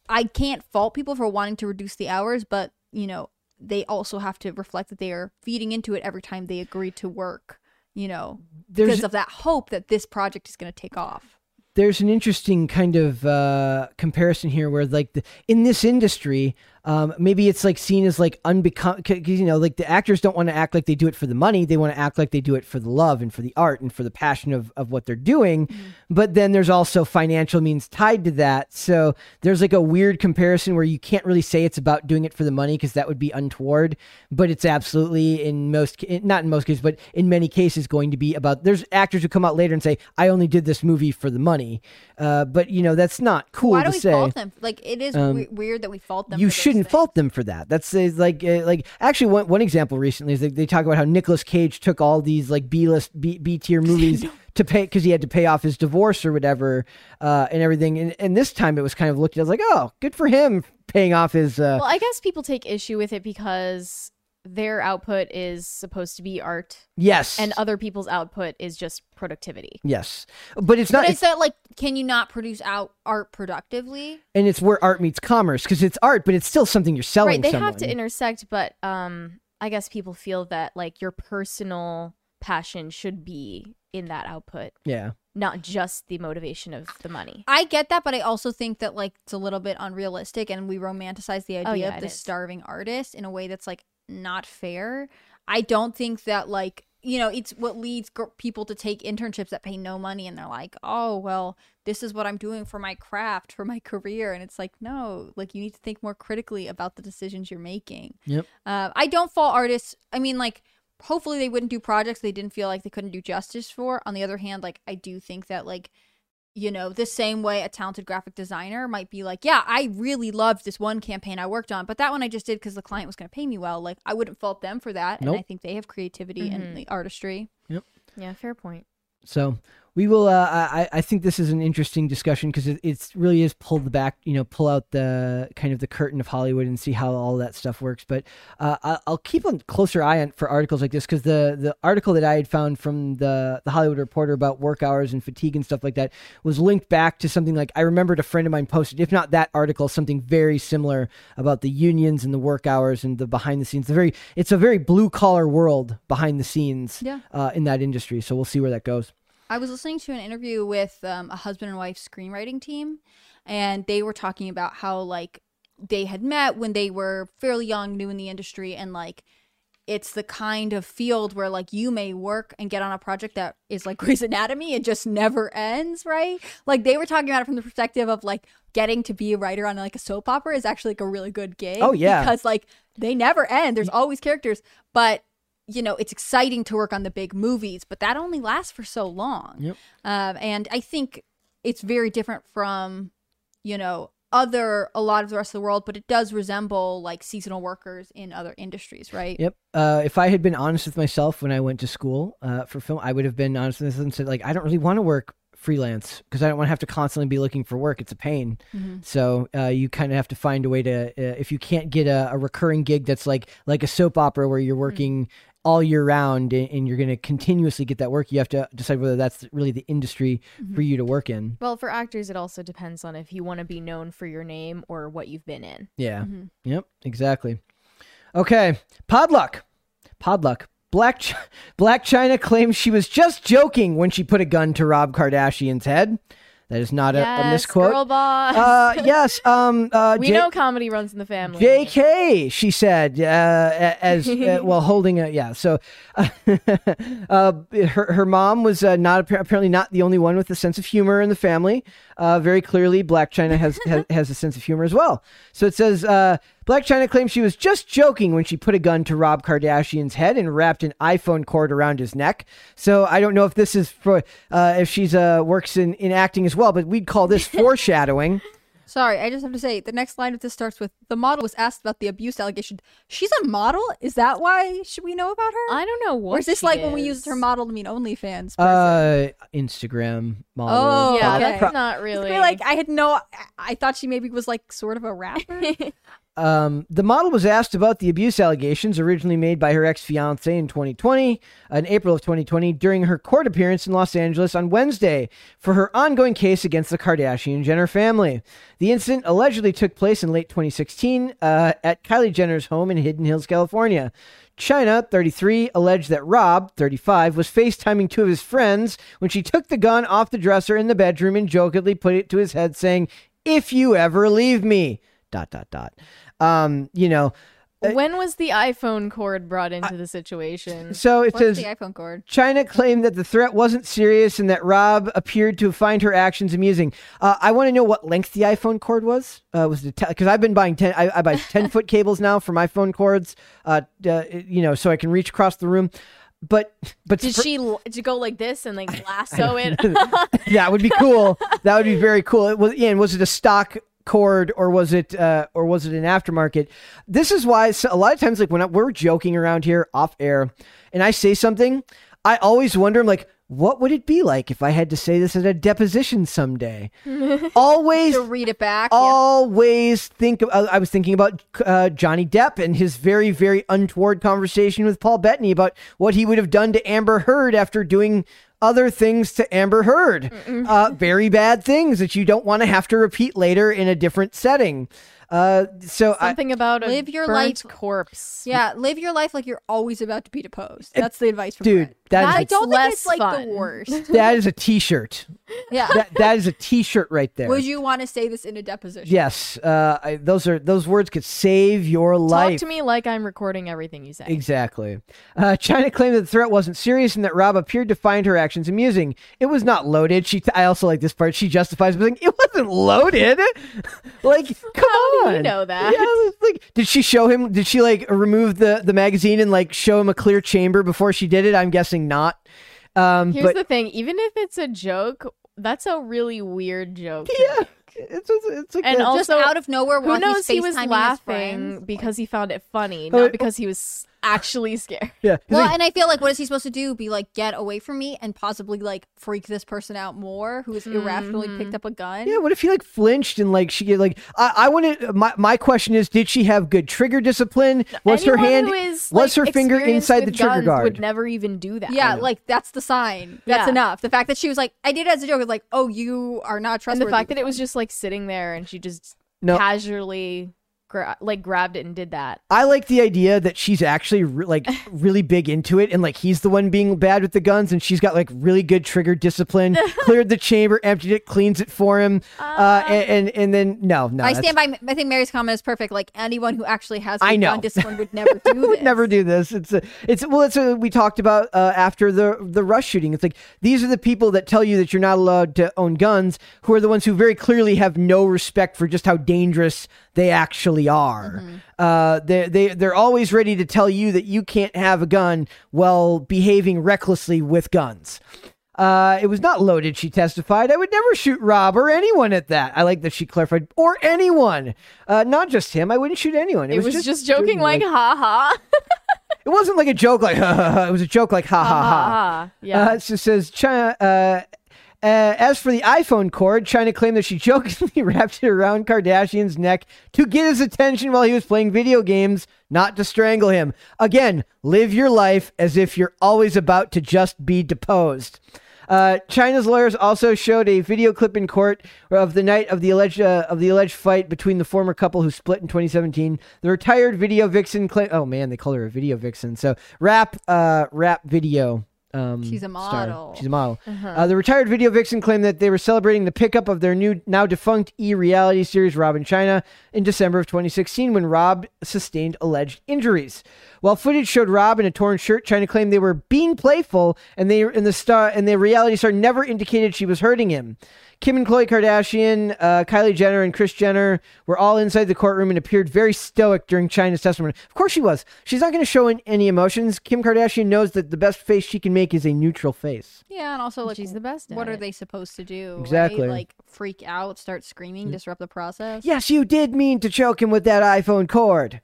I can't fault people for wanting to reduce the hours, but you know, they also have to reflect that they are feeding into it every time they agree to work, you know, There's because of that hope that this project is going to take off. there's an interesting kind of uh, comparison here where like the, in this industry um, maybe it's like seen as like unbecome because you know like the actors don't want to act like they do it for the money. They want to act like they do it for the love and for the art and for the passion of, of what they're doing. But then there's also financial means tied to that. So there's like a weird comparison where you can't really say it's about doing it for the money because that would be untoward. But it's absolutely in most not in most cases but in many cases going to be about there's actors who come out later and say i only did this movie for the money. Uh, but you know that's not cool Why to do we say. fault them? Like it is Um, we- weird that we fault them. you for shouldn't fault them for that. That's like uh, like actually one one example recently is they talk about how Nicolas Cage took all these like B list B, B tier movies to pay because he had to pay off his divorce or whatever uh, and everything. And, and this time it was kind of looked at as like oh good for him paying off his uh, Well, I guess people take issue with it because their output is supposed to be art yes and other people's output is just productivity. yes, but it's not. But It's, is that like can you not produce out art productively? and it's where art meets commerce because it's art, but it's still something you're selling. right, they someone. have to intersect, but um I guess people feel that like your personal passion should be in that output, yeah. not just the motivation of the money. I get that, but I also think that like it's a little bit unrealistic, and we romanticize the idea Oh, yeah, of the starving artist in a way that's like not fair. I don't think that like you know it's what leads people to take internships that pay no money, and they're like, oh well, this is what I'm doing for my craft, for my career, and it's like no, like you need to think more critically about the decisions you're making. Yep. Uh, I don't fault artists. I mean, like, hopefully they wouldn't do projects they didn't feel like they couldn't do justice for. On the other hand, like, I do think that, like, you know, the same way a talented graphic designer might be like, yeah, I really loved this one campaign I worked on, but that one I just did because the client was going to pay me well. Like, I wouldn't fault them for that. Nope. And I think they have creativity and Mhm. the artistry. Yep. Yeah, fair point. So we will. Uh, I I think this is an interesting discussion because it it's really is pull the back, you know, pull out the kind of the curtain of Hollywood and see how all that stuff works. But uh, I'll keep a closer eye on for articles like this because the the article that I had found from the the Hollywood Reporter about work hours and fatigue and stuff like that was linked back to something like I remembered a friend of mine posted, if not that article, something very similar about the unions and the work hours and the behind the scenes. The very it's a very blue collar world behind the scenes Yeah. uh, in that industry. So we'll see where that goes. I was listening to an interview with um, a husband and wife screenwriting team, and they were talking about how like they had met when they were fairly young, new in the industry, and like it's the kind of field where like you may work and get on a project that is like Grey's Anatomy and just never ends, right? Like they were talking about it from the perspective of like getting to be a writer on like a soap opera is actually like a really good gig. Oh, yeah. because like they never end. There's always characters, but you know it's exciting to work on the big movies, but that only lasts for so long. Yep. Um, and I think it's very different from you know other a lot of the rest of the world, but it does resemble like seasonal workers in other industries, right? Yep. Uh, if I had been honest with myself when I went to school uh, for film, I would have been honest with myself and said, like, I don't really want to work freelance because I don't want to have to constantly be looking for work. It's a pain. Mhm. So uh, you kind of have to find a way to, uh, if you can't get a, a recurring gig that's like like a soap opera where you're working all year round and, and you're going to continuously get that work, you have to decide whether that's really the industry for you to work in. Well, for actors, it also depends on if you want to be known for your name or what you've been in. Yeah. Mhm. Yep, exactly. Okay, Podluck. Podluck. Black Ch- Blac Chyna claims she was just joking when she put a gun to Rob Kardashian's head. That is not a, a yes, misquote. girl boss. Uh, yes. Um. Uh, we J- know comedy runs in the family. J.K. She said, uh, as uh, well, holding a yeah. So, uh, her her mom was uh, not apparently not the only one with a sense of humor in the family. Uh, very clearly, Blac Chyna has, has has a sense of humor as well. So it says, uh, Blac Chyna claims she was just joking when she put a gun to Rob Kardashian's head and wrapped an iPhone cord around his neck. So I don't know if this is for uh, if she's uh, works in in acting as well, but we'd call this foreshadowing. Sorry, I just have to say the next line of this starts with the model was asked about the abuse allegation. She's a model? Is that why should we know about her? I don't know what. or is this she like when we is. use the term model to mean OnlyFans? person? Uh, Instagram model. Oh, Yeah, okay. that's not really. like I had no. I- I thought she maybe was like sort of a rapper. Um, the model was asked about the abuse allegations originally made by her ex fiance in 2020, in April of 2020, during her court appearance in Los Angeles on Wednesday for her ongoing case against the Kardashian Jenner family. The incident allegedly took place in late 2016 uh, at Kylie Jenner's home in Hidden Hills, California. Chyna, 33, alleged that Rob, 35, was FaceTiming two of his friends when she took the gun off the dresser in the bedroom and jokingly put it to his head, saying, If you ever leave me. Dot, dot, dot. Um, you know, when was the iPhone cord brought into the situation? so it What's says the iPhone cord? Chyna claimed that the threat wasn't serious and that Rob appeared to find her actions amusing. Uh, I want to know what length the iPhone cord was. Uh, was it because I've been buying ten? I, I buy ten foot cables now for my phone cords. Uh, uh, you know, so I can reach across the room. But but Did for- she did you go like this and like lasso it? Yeah, that would be cool. that would be very cool. It was, yeah, and was it a stock cord or was it uh, or was it an aftermarket? This is why so a lot of times, like when I, we're joking around here off air, and I say something, I always wonder, I'm like, what would it be like if I had to say this at a deposition someday? always To read it back. yeah. always think of, I was thinking about uh, Johnny Depp and his very very untoward conversation with Paul Bettany about what he would have done to Amber Heard after doing other things to Amber Heard uh, very bad things that you don't want to have to repeat later in a different setting uh, so I, Something about a Live your burnt life- corpse. Yeah, live your life like you're always about to be deposed. That's the advice from dude Brett. That I is don't think it's like fun. the worst. that is a t-shirt Yeah. that, that is a t-shirt right there Would you want to say this in a deposition? yes uh, I, those are those words could save your life. Talk to me like I'm recording everything you say. Exactly. Uh, Chyna claimed that the threat wasn't serious and that Rob appeared to find her actions amusing. It was not loaded. She, I also like this part. She justifies, but like, it wasn't loaded. like, come How on. do you know that? Yeah, like, did she show him? Did she like remove the the magazine and like show him a clear chamber before she did it? I'm guessing not. Um, Here's but the thing: even if it's a joke, that's a really weird joke. yeah, make. it's it's, it's like And that- Just Also, out of nowhere Who knows he was laughing because he found it funny, Oh, not it- because he was actually scared. yeah. Well, like, and I feel like what is he supposed to do? Be like, get away from me and possibly like freak this person out more who's irrationally Mm-hmm. picked up a gun? Yeah, what if he like flinched and like she get like I, I want to my my question is did she have good trigger discipline? Was her hand who is, was like, her finger inside the with trigger guard? Would never even do that. Yeah, like that's the sign. That's Yeah. enough. The fact that she was like, I did it as a joke is like, oh, you are not and trustworthy. the fact that it was just like sitting there and she just No. casually gra- like grabbed it and did that. I like the idea that she's actually re- like really big into it, and like he's the one being bad with the guns, and she's got like really good trigger discipline. cleared the chamber, emptied it, cleans it for him, uh, and, and and then no, no, I stand by. I think Mary's comment is perfect. Like anyone who actually has I know. gun discipline would never do would this. never do this. It's a, it's well, it's a, we talked about uh, after the the Rust shooting. It's like these are the people that tell you that you're not allowed to own guns, who are the ones who very clearly have no respect for just how dangerous they actually are. Uh, they they they're always ready to tell you that you can't have a gun while behaving recklessly with guns. Uh, it was not loaded, she testified. I would never shoot Rob or anyone at that. I like that she clarified, or anyone. Uh, not just him. I wouldn't shoot anyone. It, was, just, joking, like, ha ha. it wasn't like a joke like ha ha ha. It was a joke like ha ha ha. ha. Yeah. Uh, it just says Chyna. Uh, uh, as for the iPhone cord, Chyna claimed that she jokingly wrapped it around Kardashian's neck to get his attention while he was playing video games, not to strangle him. Again, live your life as if you're always about to just be deposed. Uh, Chyna's lawyers also showed a video clip in court of the night of the alleged uh, of the alleged fight between the former couple who split in 2017. The retired video vixen. Oh man, they call her a video vixen. So rap, uh, rap video. Um, She's a star. model. She's a model. Uh, the retired video vixen claimed that they were celebrating the pickup of their new, now defunct e-reality series, Rob and Chyna, in December of 2016 when Rob sustained alleged injuries. While footage showed Rob in a torn shirt, Chyna claimed they were being playful, and they and the star and the reality star never indicated she was hurting him. Kim and Khloe Kardashian, uh, Kylie Jenner, and Kris Jenner were all inside the courtroom and appeared very stoic during Chyna's testimony. Of course, she was. She's not going to show in, any emotions. Kim Kardashian knows that the best face she can make is a neutral face. Yeah, and also like She's the best at What are it. they supposed to do? right? Exactly. Like freak out, start screaming, disrupt the process. Yes, you did mean to choke him with that iPhone cord.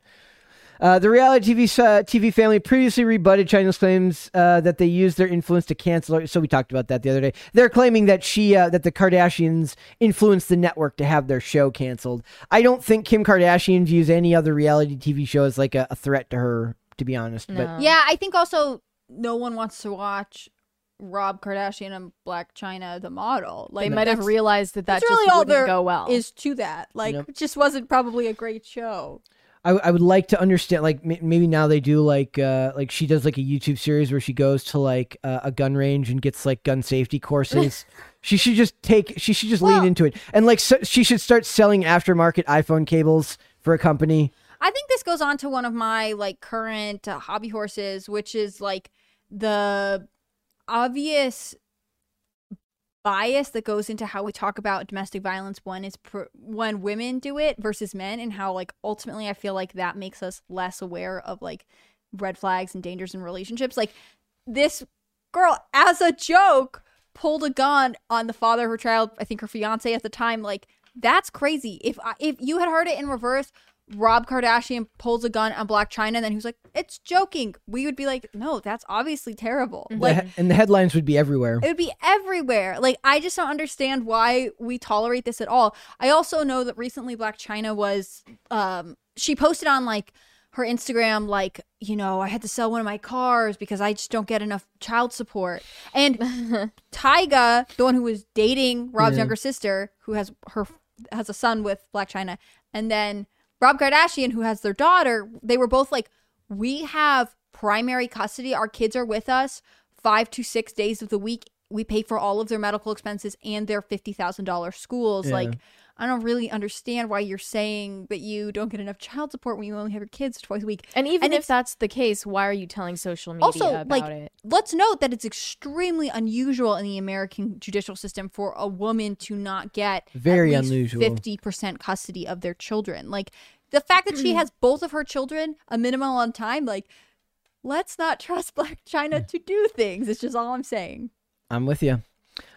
Uh, the reality TV uh, TV family previously rebutted Chyna's claims uh, that they used their influence to cancel. her- So we talked about that the other day. They're claiming that she uh, that the Kardashians influenced the network to have their show canceled. I don't think Kim Kardashian views any other reality TV show as like a, a threat to her. To be honest, but Yeah, I think also no one wants to watch Rob Kardashian and Blac Chyna the model. Like they might have realized that that that's just really all wouldn't there go well. is to that. Like, Yep. just wasn't probably a great show. I, I would like to understand like m- maybe now they do like uh like she does like a YouTube series where she goes to like uh, a gun range and gets like gun safety courses. she should just take she should just lean into it and like so, she should start selling aftermarket iPhone cables for a company. I think this goes on to one of my like current uh, hobby horses, which is like the obvious bias that goes into how we talk about domestic violence when it's pr- when women do it versus men and how like ultimately I feel like that makes us less aware of like red flags and dangers in relationships. Like this girl as a joke pulled a gun on the father of her child I think her fiance at the time. Like that's crazy. If I, if you had heard it in reverse Rob Kardashian pulls a gun on Blac Chyna and then he was like it's joking we would be like no that's obviously terrible The like and the headlines would be everywhere. it would be everywhere. Like I just don't understand why we tolerate this at all. I also know that recently Blac Chyna was um she posted on like her Instagram like, you know, I had to sell one of my cars because I just don't get enough child support. And Tyga, the one who was dating Rob's Yeah. younger sister, who has her has a son with Black China, and then Rob Kardashian, who has their daughter, they were both like, we have primary custody. Our kids are with us five to six days of the week. We pay for all of their medical expenses and their fifty thousand dollars schools. Yeah. Like, I don't really understand why you're saying that you don't get enough child support when you only have your kids twice a week. and even and if that's the case, why are you telling social media Also, about like, it? let's note that it's extremely unusual in the American judicial system for a woman to not get Very at least unusual. 50% custody of their children. Like the fact that she has both of her children a minimum on time, like let's not trust Blac Chyna hmm. to do things. It's just all I'm saying. I'm with you.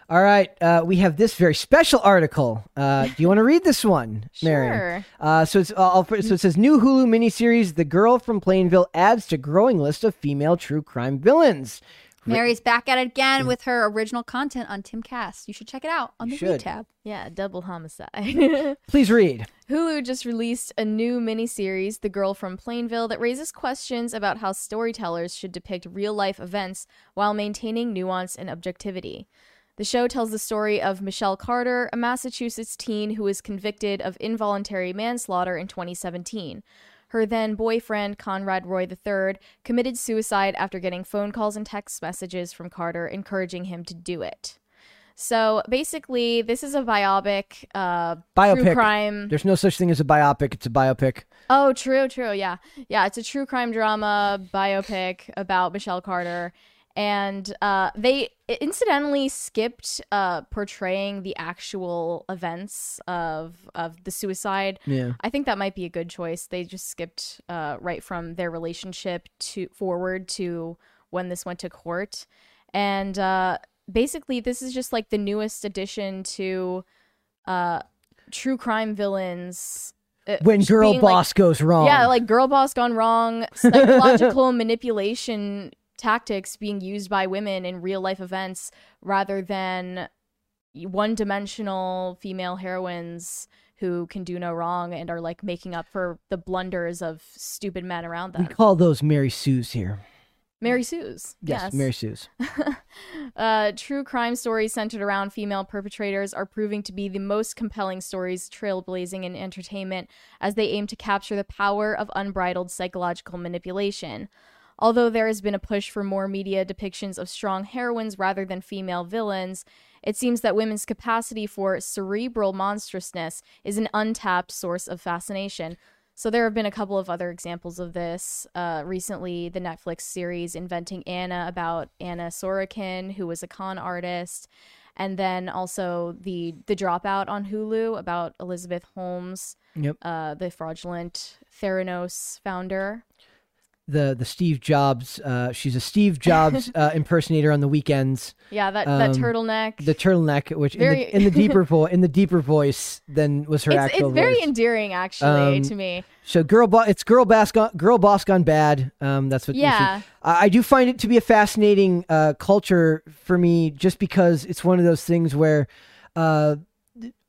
All right, uh, we have this very special article. Uh, do you want to read this one, Mary? Sure. Uh, so it's uh, so it says new Hulu miniseries "The Girl from Plainville" adds to growing list of female true crime villains. Mary's back at it again with her original content on Timcast. You should check it out on the You Read tab. Yeah, double homicide. Please read. Hulu just released a new miniseries, The Girl from Plainville, that raises questions about how storytellers should depict real life events while maintaining nuance and objectivity. The show tells the story of Michelle Carter, a Massachusetts teen who was convicted of involuntary manslaughter in 2017. Her then boyfriend, Conrad Roy III, committed suicide after getting phone calls and text messages from Carter encouraging him to do it. So basically, this is a biopic, uh, Biopic. true crime. There's no such thing as a biopic. It's a biopic. Oh, true, true. Yeah. Yeah, it's a true crime drama biopic about Michelle Carter. And uh, they incidentally skipped uh, portraying the actual events of of the suicide. Yeah. I think that might be a good choice. They just skipped uh, right from their relationship to forward to when this went to court, and uh, basically this is just like the newest addition to uh, true crime villains. uh, When girl being, like, boss goes wrong. yeah, like girl boss gone wrong, psychological manipulation tactics being used by women in real life events rather than one dimensional female heroines who can do no wrong and are like making up for the blunders of stupid men around them. we call those Mary Sue's here. Mary Sue's. Yes, Yes. Mary Sue's. uh, true crime stories centered around female perpetrators are proving to be the most compelling stories, trailblazing in entertainment, as they aim to capture the power of unbridled psychological manipulation. Although there has been a push for more media depictions of strong heroines rather than female villains, it seems that women's capacity for cerebral monstrousness is an untapped source of fascination. So there have been a couple of other examples of this. Uh, recently, the Netflix series "Inventing Anna" about Anna Sorokin, who was a con artist, and then also the the Dropout on Hulu about Elizabeth Holmes, Yep. uh, the fraudulent Theranos founder. The the Steve Jobs. Uh, she's a Steve Jobs uh, impersonator on the weekends. Yeah, that, that Um, turtleneck. The turtleneck, which Very- in, the, in the deeper vo- in the deeper voice than was her it's, actual it's very voice. endearing, actually, Um, to me. So girl, bo- it's girl boss gone, girl boss gone bad. Um, that's what. Yeah. I, I do find it to be a fascinating uh, culture for me, just because it's one of those things where uh,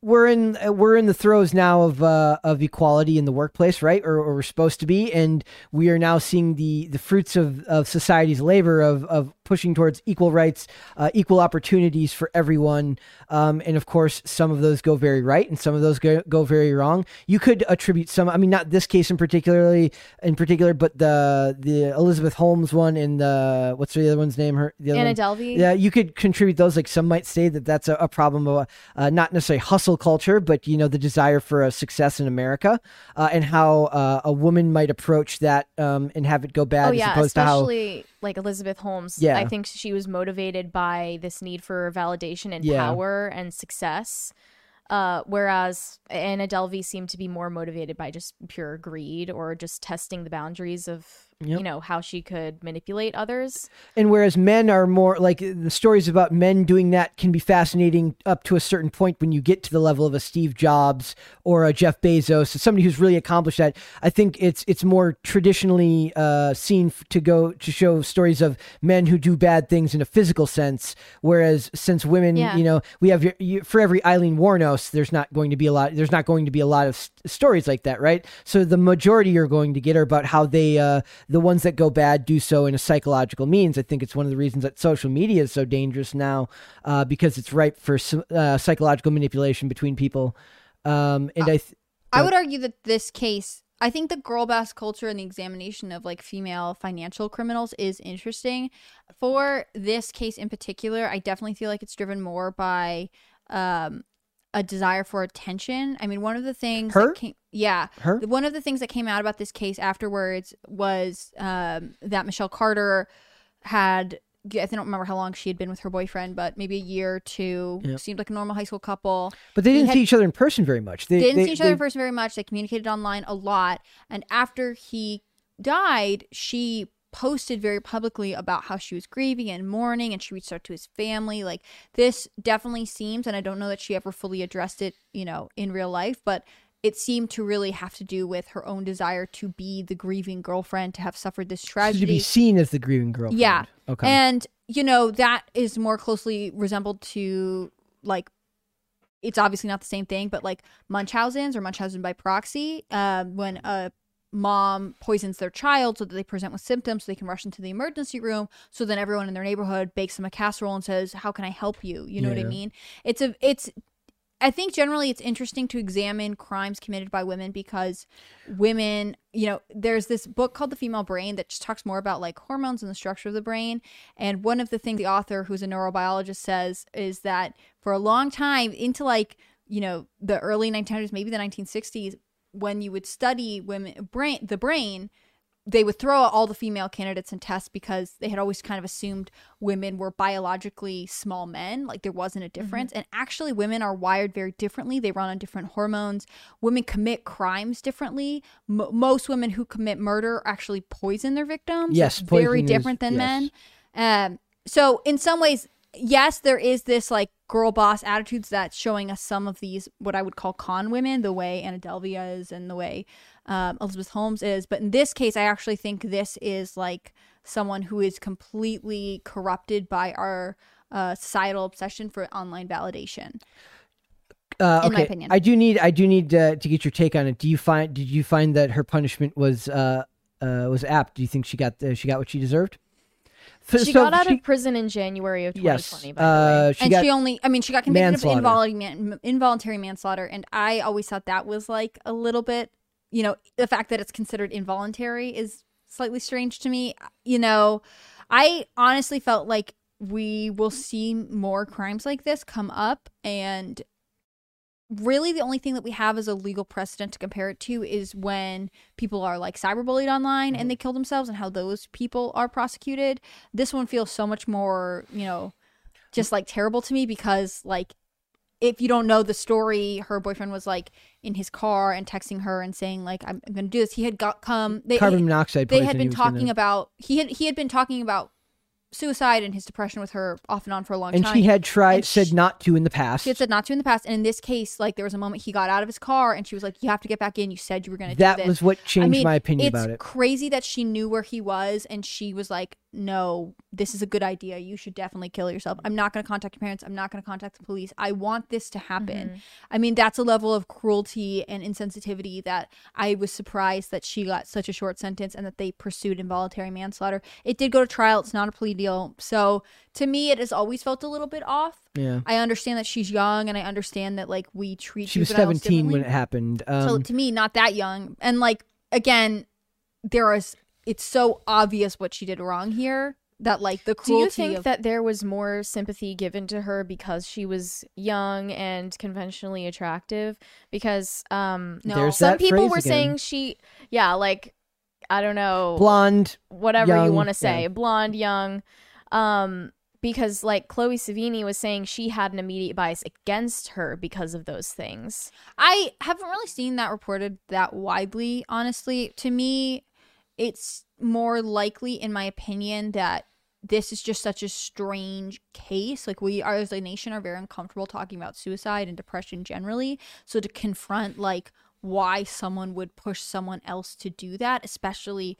we're in uh, we're in the throes now of uh, of equality in the workplace, right? Or, or we're supposed to be, and we are now seeing the the fruits of, of society's labor of of pushing towards equal rights, uh, equal opportunities for everyone. Um, and of course, some of those go very right, and some of those go, go very wrong. You could attribute some. I mean, not this case in particularly in particular, but the the Elizabeth Holmes one and the what's the other one's name? Her the other Anna one? Delvey. Yeah, you could contribute those. Like some might say that that's a, a problem of uh, not necessarily hustle culture, but you know the desire for a success in America, uh, and how uh, a woman might approach that um, and have it go bad Oh as yeah, opposed to how especially like Elizabeth Holmes. Yeah. I think she was motivated by this need for validation and Yeah. power and success. Uh, whereas Anna Delvey seemed to be more motivated by just pure greed or just testing the boundaries of Yep. you know how she could manipulate others. And whereas men are more like the stories about men doing that can be fascinating up to a certain point when you get to the level of a Steve Jobs or a Jeff Bezos, somebody who's really accomplished that. I think it's it's more traditionally uh, seen to go to show stories of men who do bad things in a physical sense. Whereas since women, Yeah. you know, we have you, for every Aileen Wuornos, there's not going to be a lot. There's not going to be a lot of s- stories like that, right? So the majority you're going to get are about how they, uh, the ones that go bad, do so in a psychological means. I think it's one of the reasons that social media is so dangerous now, uh, because it's ripe for uh, psychological manipulation between people. Um, and I, th- I would argue that this case, I think the girl boss culture and the examination of like female financial criminals is interesting. For this case in particular, I definitely feel like it's driven more by um, a desire for attention. I mean, one of the things Her? that came, yeah, her, one of the things that came out about this case afterwards was um, that Michelle Carter had. I don't remember how long she had been with her boyfriend, but maybe a year or two. Yep. Seemed like a normal high school couple but they didn't had- see each other in person very much. They didn't they- see each other in person very much. They communicated online a lot. And after he died, she posted very publicly about how she was grieving and mourning and she reached out to his family. Like this definitely seems, and I don't know that she ever fully addressed it, you know, in real life, but it seemed to really have to do with her own desire to be the grieving girlfriend, to have suffered this tragedy. to be seen as the grieving girlfriend. Yeah. Okay. And, you know, that is more closely resembled to like it's obviously not the same thing, but like Munchausen's or Munchausen by proxy, um, when a mom poisons their child so that they present with symptoms so they can rush into the emergency room. So then everyone in their neighborhood bakes them a casserole and says how can i help you? You know what i mean? It's a it's i think generally it's interesting to examine crimes committed by women because women you know there's this book called the female brain that just talks more about like hormones and the structure of the brain. And one of the things the author who's a neurobiologist says is that for a long time into like you know the early 1900s maybe the 1960s when you would study women brain the brain they would throw out all the female candidates in tests because they had always kind of assumed women were biologically small men like there wasn't a difference. And actually women are wired very differently. They run on different hormones. Women commit crimes differently. M- most women who commit murder actually poison their victims. Yes, very poisoning is- different than yes. men. Um so in some ways yes there is this like girl boss attitudes that's showing us some of these what i would call con women the way anna delvey is and the way um, elizabeth holmes is but in this case i actually think this is like someone who is completely corrupted by our uh, societal obsession for online validation Uh, in my opinion. I do need I do need uh, to get your take on it. Do you find did you find that her punishment was uh, uh, was apt? Do you think she got uh, she got what she deserved? F- She so got out she- of prison in January of 2020. yes. by the way. Uh, she and got she only i mean she got convicted of involuntary, man, involuntary manslaughter and i always thought that was like a little bit you know the fact that it's considered involuntary is slightly strange to me you know i honestly felt like we will see more crimes like this come up and really the only thing that we have as a legal precedent to compare it to is when people are like cyberbullied online and mm-hmm. they kill themselves and how those people are prosecuted this one feels so much more you know just like terrible to me because like if you don't know the story her boyfriend was like in his car and texting her and saying like I'm, I'm going to do this. He had got come they Carbon monoxide. they had been talking gonna- about he had he had been talking about suicide and his depression with her off and on for a long and time. And she had tried and said she- not to in the past. She had said not to in the past, and in this case, like there was a moment he got out of his car, and she was like, "You have to get back in. You said you were going to do that was what changed I mean, my opinion about it. It's crazy that she knew where he was, and she was like, "No, this is a good idea. You should definitely kill yourself. I'm not going to contact your parents. I'm not going to contact the police. I want this to happen." I mean, that's a level of cruelty and insensitivity that I was surprised that she got such a short sentence and that they pursued involuntary manslaughter. It did go to trial. It's not a plea deal, so to me, it has always felt a little bit off. Yeah. I understand that she's young, and I understand that like we treat She was juveniles 17 when it happened. Um, so to me, not that young, and like again, there is. It's so obvious what she did wrong here that like the cruelty. Do cruelty you think of that there was more sympathy given to her because she was young and conventionally attractive? Because um, no. There's some people were again. saying she, yeah, like I don't know, blonde. whatever young, you want to say, yeah. blonde, young. Um, because like Chloe Sevigny was saying, she had an immediate bias against her because of those things. I haven't really seen that reported that widely, honestly. To me, it's more likely, in my opinion, that this is just such a strange case. Like, we are, as a nation, are very uncomfortable talking about suicide and depression generally. So, to confront, like, why someone would push someone else to do that, especially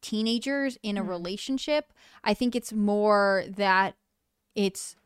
teenagers in a mm. relationship, I think it's more that it's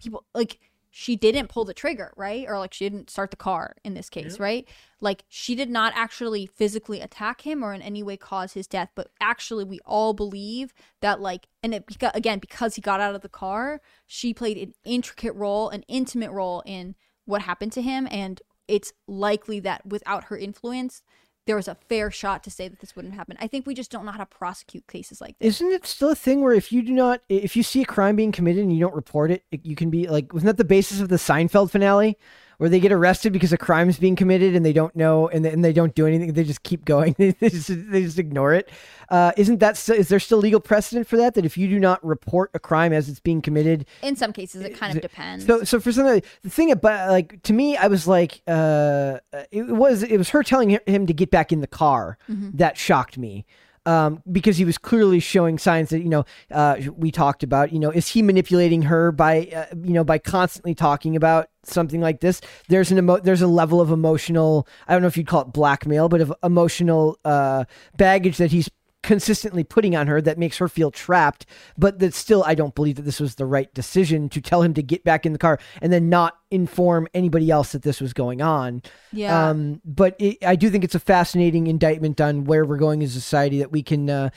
people like she didn't pull the trigger, right? Or like she didn't start the car in this case, right? Like she did not actually physically attack him or in any way cause his death, but actually we all believe that like and it again because he got out of the car, she played an intricate role, an intimate role in what happened to him and it's likely that without her influence there was a fair shot to say that this wouldn't happen. I think we just don't know how to prosecute cases like this. Isn't it still a thing where if you do not, if you see a crime being committed and you don't report it, it- you can be like, wasn't that the basis of the Seinfeld finale, where they get arrested because a crime is being committed and they don't know and they, and they don't do anything, they just keep going, they just they just ignore it. Uh, isn't that st- is there still legal precedent for that? That if you do not report a crime as it's being committed, In some cases it kind of depends. so, so for some, the thing about like to me, I was like, uh, it was it was her telling him to get back in the car that shocked me. Um, because he was clearly showing signs that you know uh, we talked about. You know, is he manipulating her by uh, you know by constantly talking about something like this? There's an emo- there's a level of emotional. I don't know if you'd call it blackmail, but of emotional uh, baggage that he's consistently putting on her that makes her feel trapped but that still i don't believe that this was the right decision to tell him to get back in the car and then not inform anybody else that this was going on Yeah. um but it, i do think it's a fascinating indictment on where we're going as a society that we can uh,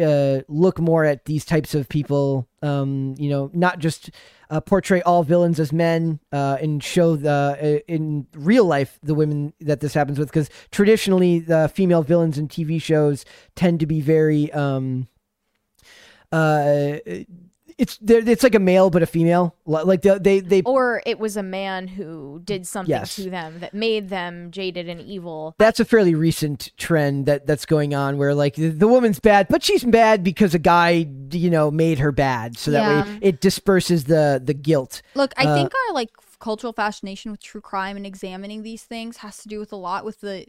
uh look more at these types of people um you know not just uh, portray all villains as men uh, and show the uh, in real life the women that this happens with because traditionally the female villains in TV shows tend to be very um uh it's they're- it's like a male but a female like they they, they Or it was a man who did something Yes. to them that made them jaded and evil. that's a fairly recent trend that that's going on where like the, the woman's bad but she's bad because a guy you know made her bad so that way it disperses the the guilt Look, I Uh, think our like cultural fascination with true crime and examining these things has to do with a lot with the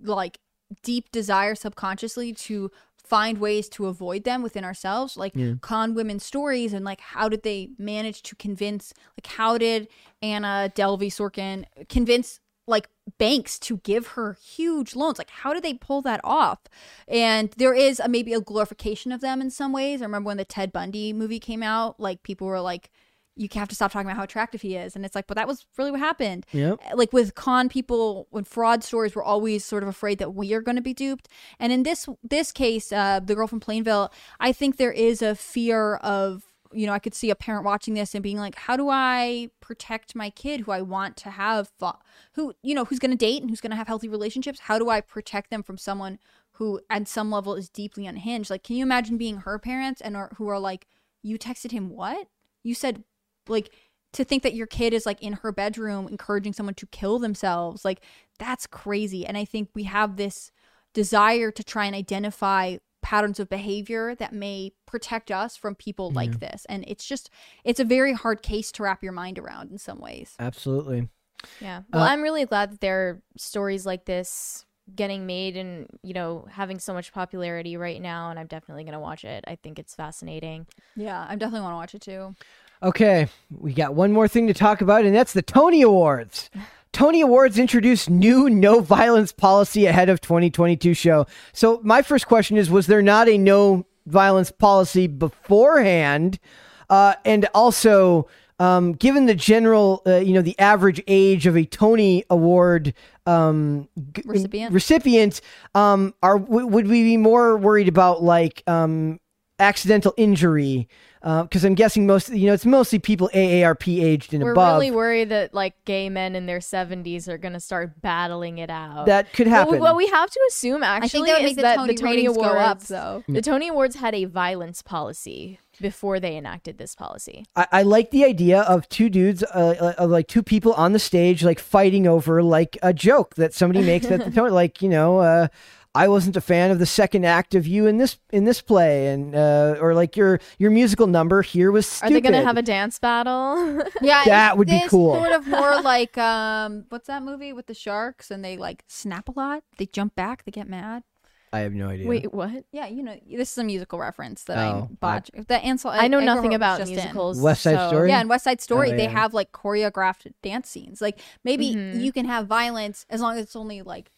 like deep desire subconsciously to find ways to avoid them within ourselves like con women stories and like how did they manage to convince like how did anna delvey sorkin convince like banks to give her huge loans? Like how did they pull that off? And there is a, maybe a glorification of them in some ways. I remember when the ted bundy movie came out like people were like you have to stop talking about how attractive he is. And it's like but that was really what happened. Yep. like with con people when fraud stories we're always sort of afraid that we are going to be duped. And in this this case uh the girl from plainville i think there is a fear of you know i could see a parent watching this and being like how do i protect my kid who i want to have who you know who's going to date and who's going to have healthy relationships? How do i protect them from someone who at some level is deeply unhinged? Like can you imagine being her parents and are, who are like you texted him what? You said like to think that your kid is like in her bedroom encouraging someone to kill themselves like that's crazy and i think we have this desire to try and identify patterns of behavior that may protect us from people like this and it's just it's a very hard case to wrap your mind around in some ways absolutely Yeah. Well, Uh, I'm really glad that there are stories like this getting made and, you know, having so much popularity right now. And I'm definitely going to watch it. I think it's fascinating. Yeah, i'm definitely want to watch it too. Okay, we got one more thing to talk about, and that's the Tony Awards. Tony Awards introduced new no violence policy ahead of 2022 show. So my first question is: Was there not a no violence policy beforehand? Uh, and also, um, given the general, uh, you know, the average age of a Tony Award um, Recipient. recipient, um, are w- would we be more worried about like um, accidental injury? Because I'm guessing most, you know, it's mostly people AARP aged and We're above. really worried that, like, gay men in their 70s are going to start battling it out. that could happen. we- what we have to assume, I think actually, that is the that Tony, the Tony Awards go up, though. The Tony Awards had a violence policy before they enacted this policy. I, I like the idea of two dudes, uh, of like two people on the stage, like fighting over like a joke that somebody makes at the Tony, like you know, uh, I wasn't a fan of the second act of you in this in this play, and uh, or like your your musical number here was Are they going to have a dance battle? Yeah, That is would be cool. Sort of more like um, what's that movie with the sharks and they like snap a lot? They jump back, they get mad. I have no idea. Wait, what? Yeah, you know, this is a musical reference that Oh, I botched. That Ansel, I know Edgar nothing about just in. musicals. West Side so- Story? Yeah, in West Side Story, Oh, they yeah. have like choreographed dance scenes. Like maybe Mhm. you can have violence as long as it's only like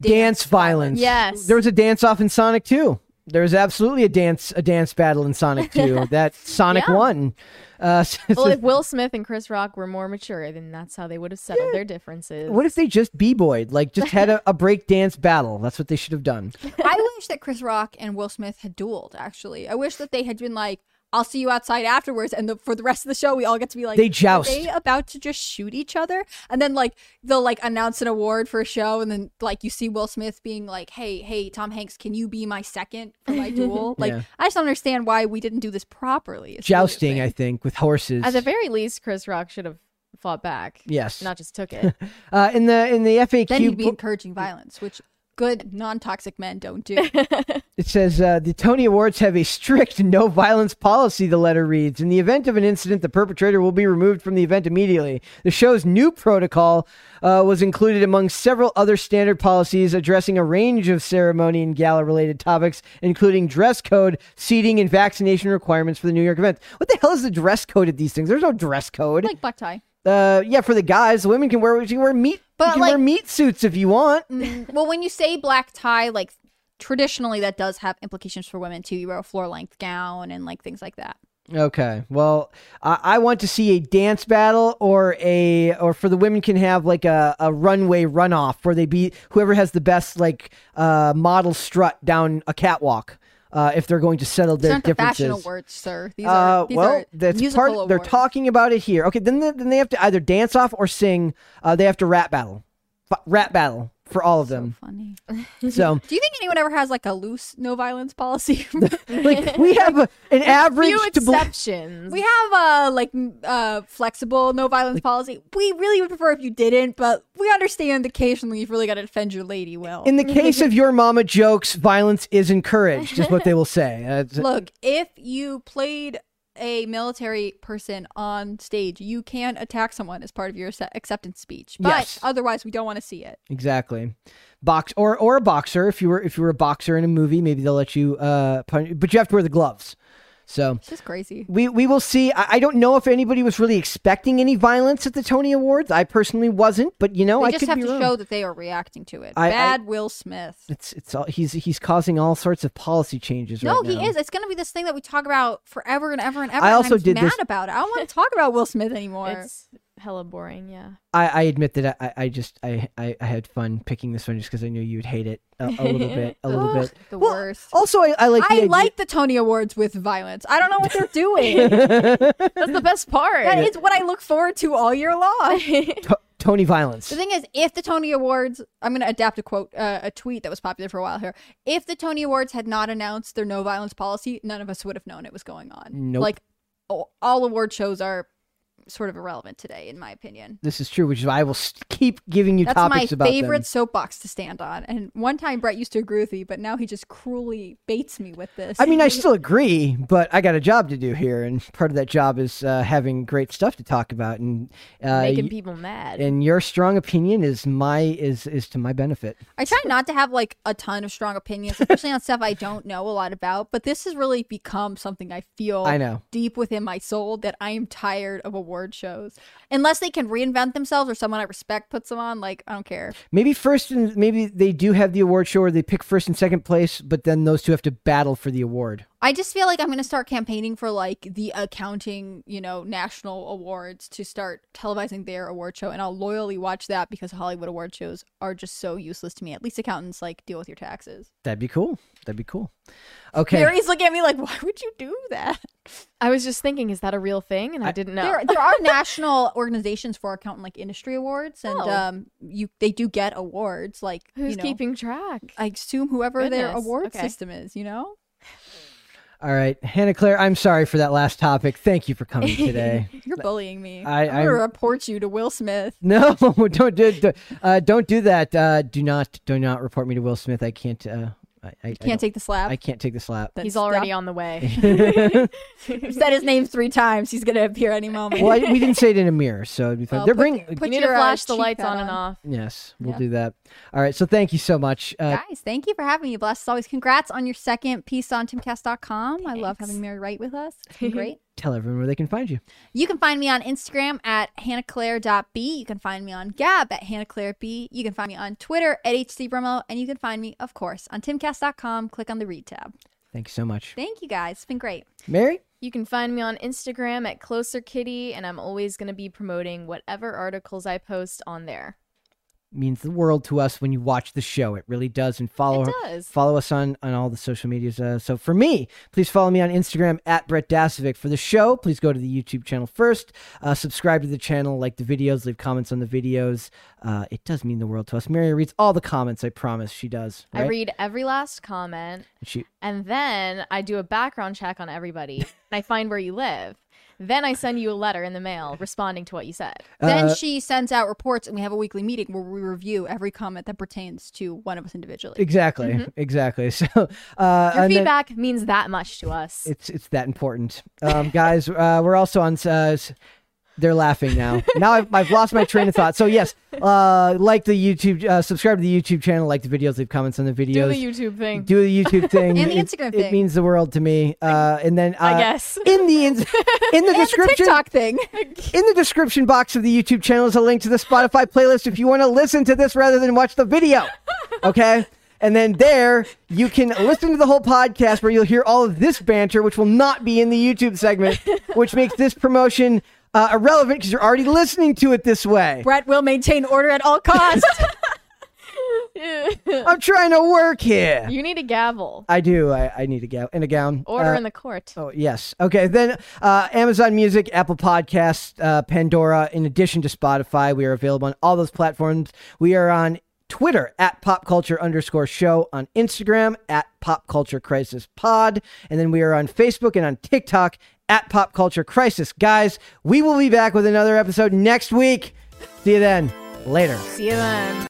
dance violence. Yes. there was a dance off in Sonic Two. There was absolutely a dance a dance battle in Sonic Two. that Sonic Yeah. One. Uh, so- Well, so if Will Smith and Chris Rock were more mature, then that's how they would have settled their differences. what if they just b-boyed, like just had a, a break dance battle? That's what they should have done. I wish that Chris Rock and Will Smith had dueled. Actually, I wish that they had been like, "I'll see you outside afterwards," and the, for the rest of the show, we all get to be like, They "Are joust. they about to just shoot each other?" And then like they'll like announce an award for a show, and then like you see Will Smith being like, "Hey, hey, Tom Hanks, can you be my second for my duel?" Like, Yeah. I just don't understand why we didn't do this properly. It's Jousting, I think, with horses. At the very least, Chris Rock should have fought back, yes. not just took it. Uh, in the in the FAQ, Then he'd be encouraging violence, which good non-toxic men don't do. it says uh, the Tony Awards have a strict no violence policy. The letter reads: In the event of an incident, the perpetrator will be removed from the event immediately. The show's new protocol uh, was included among several other standard policies addressing a range of ceremony and gala-related topics, including dress code, seating, and vaccination requirements for the New York event. What the hell is the dress code at these things? There's no dress code. like black tie. Uh, yeah, for the guys, the women can wear you can wear meat. But, you can like- wear meat suits if you want. Mm, well, when you say black tie, like traditionally that does have implications for women too. You wear a floor length gown and like things like that. Okay. Well, I, I want to see a dance battle or a or for the women can have like a, a runway runoff where they be whoever has the best like uh model strut down a catwalk. Uh, if they're going to settle These their aren't the differences. fashion awards, sir. These uh, are these well, are that's part. They're talking about it here. Okay, then they, then they have to either dance off or sing. Uh, they have to rap battle, F- rap battle for all of them. Funny. So, Do you think anyone ever has like a loose no violence policy? like, we have a, an average Few to bel- exceptions. we have a like m- uh flexible no violence policy. We really would prefer if you didn't, but we understand occasionally you've really got to defend your lady well. In the case of your mama jokes, violence is encouraged, is what they will say. Uh, it's- Look, if you played a military person on stage, you can attack someone as part of your acceptance speech. But Yes. otherwise, we don't want to see it. exactly. Box or or a boxer. If you were if you were a boxer in a movie, maybe they'll let you. Uh, punch, but you have to wear the gloves. So It's just crazy. we we will see. I, I don't know if anybody was really expecting any violence at the Tony Awards. I personally wasn't, but you know, They I just could have be to wrong. show that they are reacting to it. I- I- Bad Will Smith. It's it's all he's he's causing all sorts of policy changes. No, right he now. is. It's going to be this thing that we talk about forever and ever and ever. I and also I'm did mad this- about it. I don't want to talk about Will Smith anymore. It's hella boring. Yeah. I, I admit that I, I just I, I, had fun picking this one just because I knew you'd hate it a, a little bit, a little bit. the Well, worst. Also, I, I like. the I idea- like the Tony Awards with violence. I don't know what they're doing. That's the best part. that is what I look forward to all year long. To- Tony violence. The thing is, if the Tony Awards, I'm going to adapt a quote, uh, a tweet that was popular for a while here. If the Tony Awards had not announced their no violence policy, none of us would have known it was going on. Nope. Like, all, all award shows are sort of irrelevant today, in my opinion. This is true, which is why I will keep giving you That's topics about That's my favorite them. soapbox to stand on. And one time Brett used to agree with me, but now he just cruelly baits me with this. I mean, I still agree, but I got a job to do here, and part of that job is uh, having great stuff to talk about, and uh, Making y- people mad. and your strong opinion is my is is to my benefit. I try not to have like a ton of strong opinions, especially on stuff I don't know a lot about. But this has really become something I feel I know. deep within my soul that I am tired of award shows. Unless they can reinvent themselves or someone I respect puts them on, like I don't care. Maybe first and maybe they do have the award show where they pick first and second place, but then those two have to battle for the award. I just feel like I'm going to start campaigning for like the accounting, you know, national awards to start televising their award show, and I'll loyally watch that because Hollywood award shows are just so useless to me. At least accountants like deal with your taxes. That'd be cool. That'd be cool. Okay. Harry's looking at me like, why would you do that? I was just thinking, is that a real thing? And I, didn't know. There, there are national organizations for accountant like industry awards, and Oh. um, you they do get awards. Like Who's you know, keeping track? I assume whoever their award okay. system is. You know, All right, Hannah Claire. I'm sorry for that last topic. Thank you for coming today. you're bullying me. I- I'm gonna report you to Will Smith. no, don't do do- uh, don't do that. Uh, do not do not report me to Will Smith. I can't. Uh, I, I, I Can't don't- take the slap. I can't take the slap. Then He's already on the way. said his name three times. He's gonna appear any moment. well, I, we didn't say it in a mirror, so it'd be fine. Well, They're put bringing. the- you put need to your, uh, flash the lights pad on and off. yes, we'll Yeah. do that. All right. So thank you so much. Uh, Guys, thank you for having me. Blessed as always. Congrats on your second piece on timcast.com. I love having Mary Wright with us. It's been great. Tell everyone where they can find you. You can find me on Instagram at hannahclaire.b. You can find me on Gab at hannahclaireb. You can find me on Twitter at hcbrumo. And you can find me, of course, on timcast.com. Click on the read tab. Thank you so much, Thank you guys. It's been great. Mary. You can find me on Instagram at Closer Kitty, and I'm always going to be promoting whatever articles I post on there. Means the world to us when you watch the show. It really does. And follow does. follow us on on all the social medias. Uh, so for me, please follow me on Instagram at Brett Dasovic. For the show, please go to the YouTube channel first. Uh, subscribe to the channel, like the videos, leave comments on the videos. Uh, it does mean the world to us. Mary reads all the comments. I promise she does. I read every last comment, She and then I do a background check on everybody, and I find where you live. Then I send you a letter in the mail responding to what you said. Then Uh, she sends out reports, and we have a weekly meeting where we review every comment that pertains to one of us individually. exactly exactly. So uh, Your and then- feedback means that much to us. It's it's that important, um, guys. Uh, we're also on. Uh, s- they're laughing now. now I've, I've lost my train of thought. So yes, uh, like the YouTube, uh, subscribe to the YouTube channel, like the videos, leave comments on the videos. do the YouTube thing. Do the YouTube thing And the It- Instagram It thing. means the world to me. Uh, and then uh, I guess. in the in, in the And the description TikTok thing. in the description box of the YouTube channel is a link to the Spotify playlist if you want to listen to this rather than watch the video. Okay? And then there you can listen to the whole podcast where you'll hear all of this banter, which will not be in the YouTube segment, which makes this promotion uh, irrelevant because you're already listening to it this way. Brett will maintain order at all costs. I'm trying to work here. you need a gavel. I do. I, I need a gown and a gown. Order Uh, in the court. Oh yes. Okay. Then uh, Amazon Music, Apple Podcasts, uh, Pandora. In addition to Spotify, we are available on all those platforms. We are on Twitter at Pop Culture underscore Show, on Instagram at Pop Culture Crisis Pod, and then we are on Facebook and on TikTok at Pop Culture Crisis. Guys, we will be back with another episode next week. See you then. Later. See you then.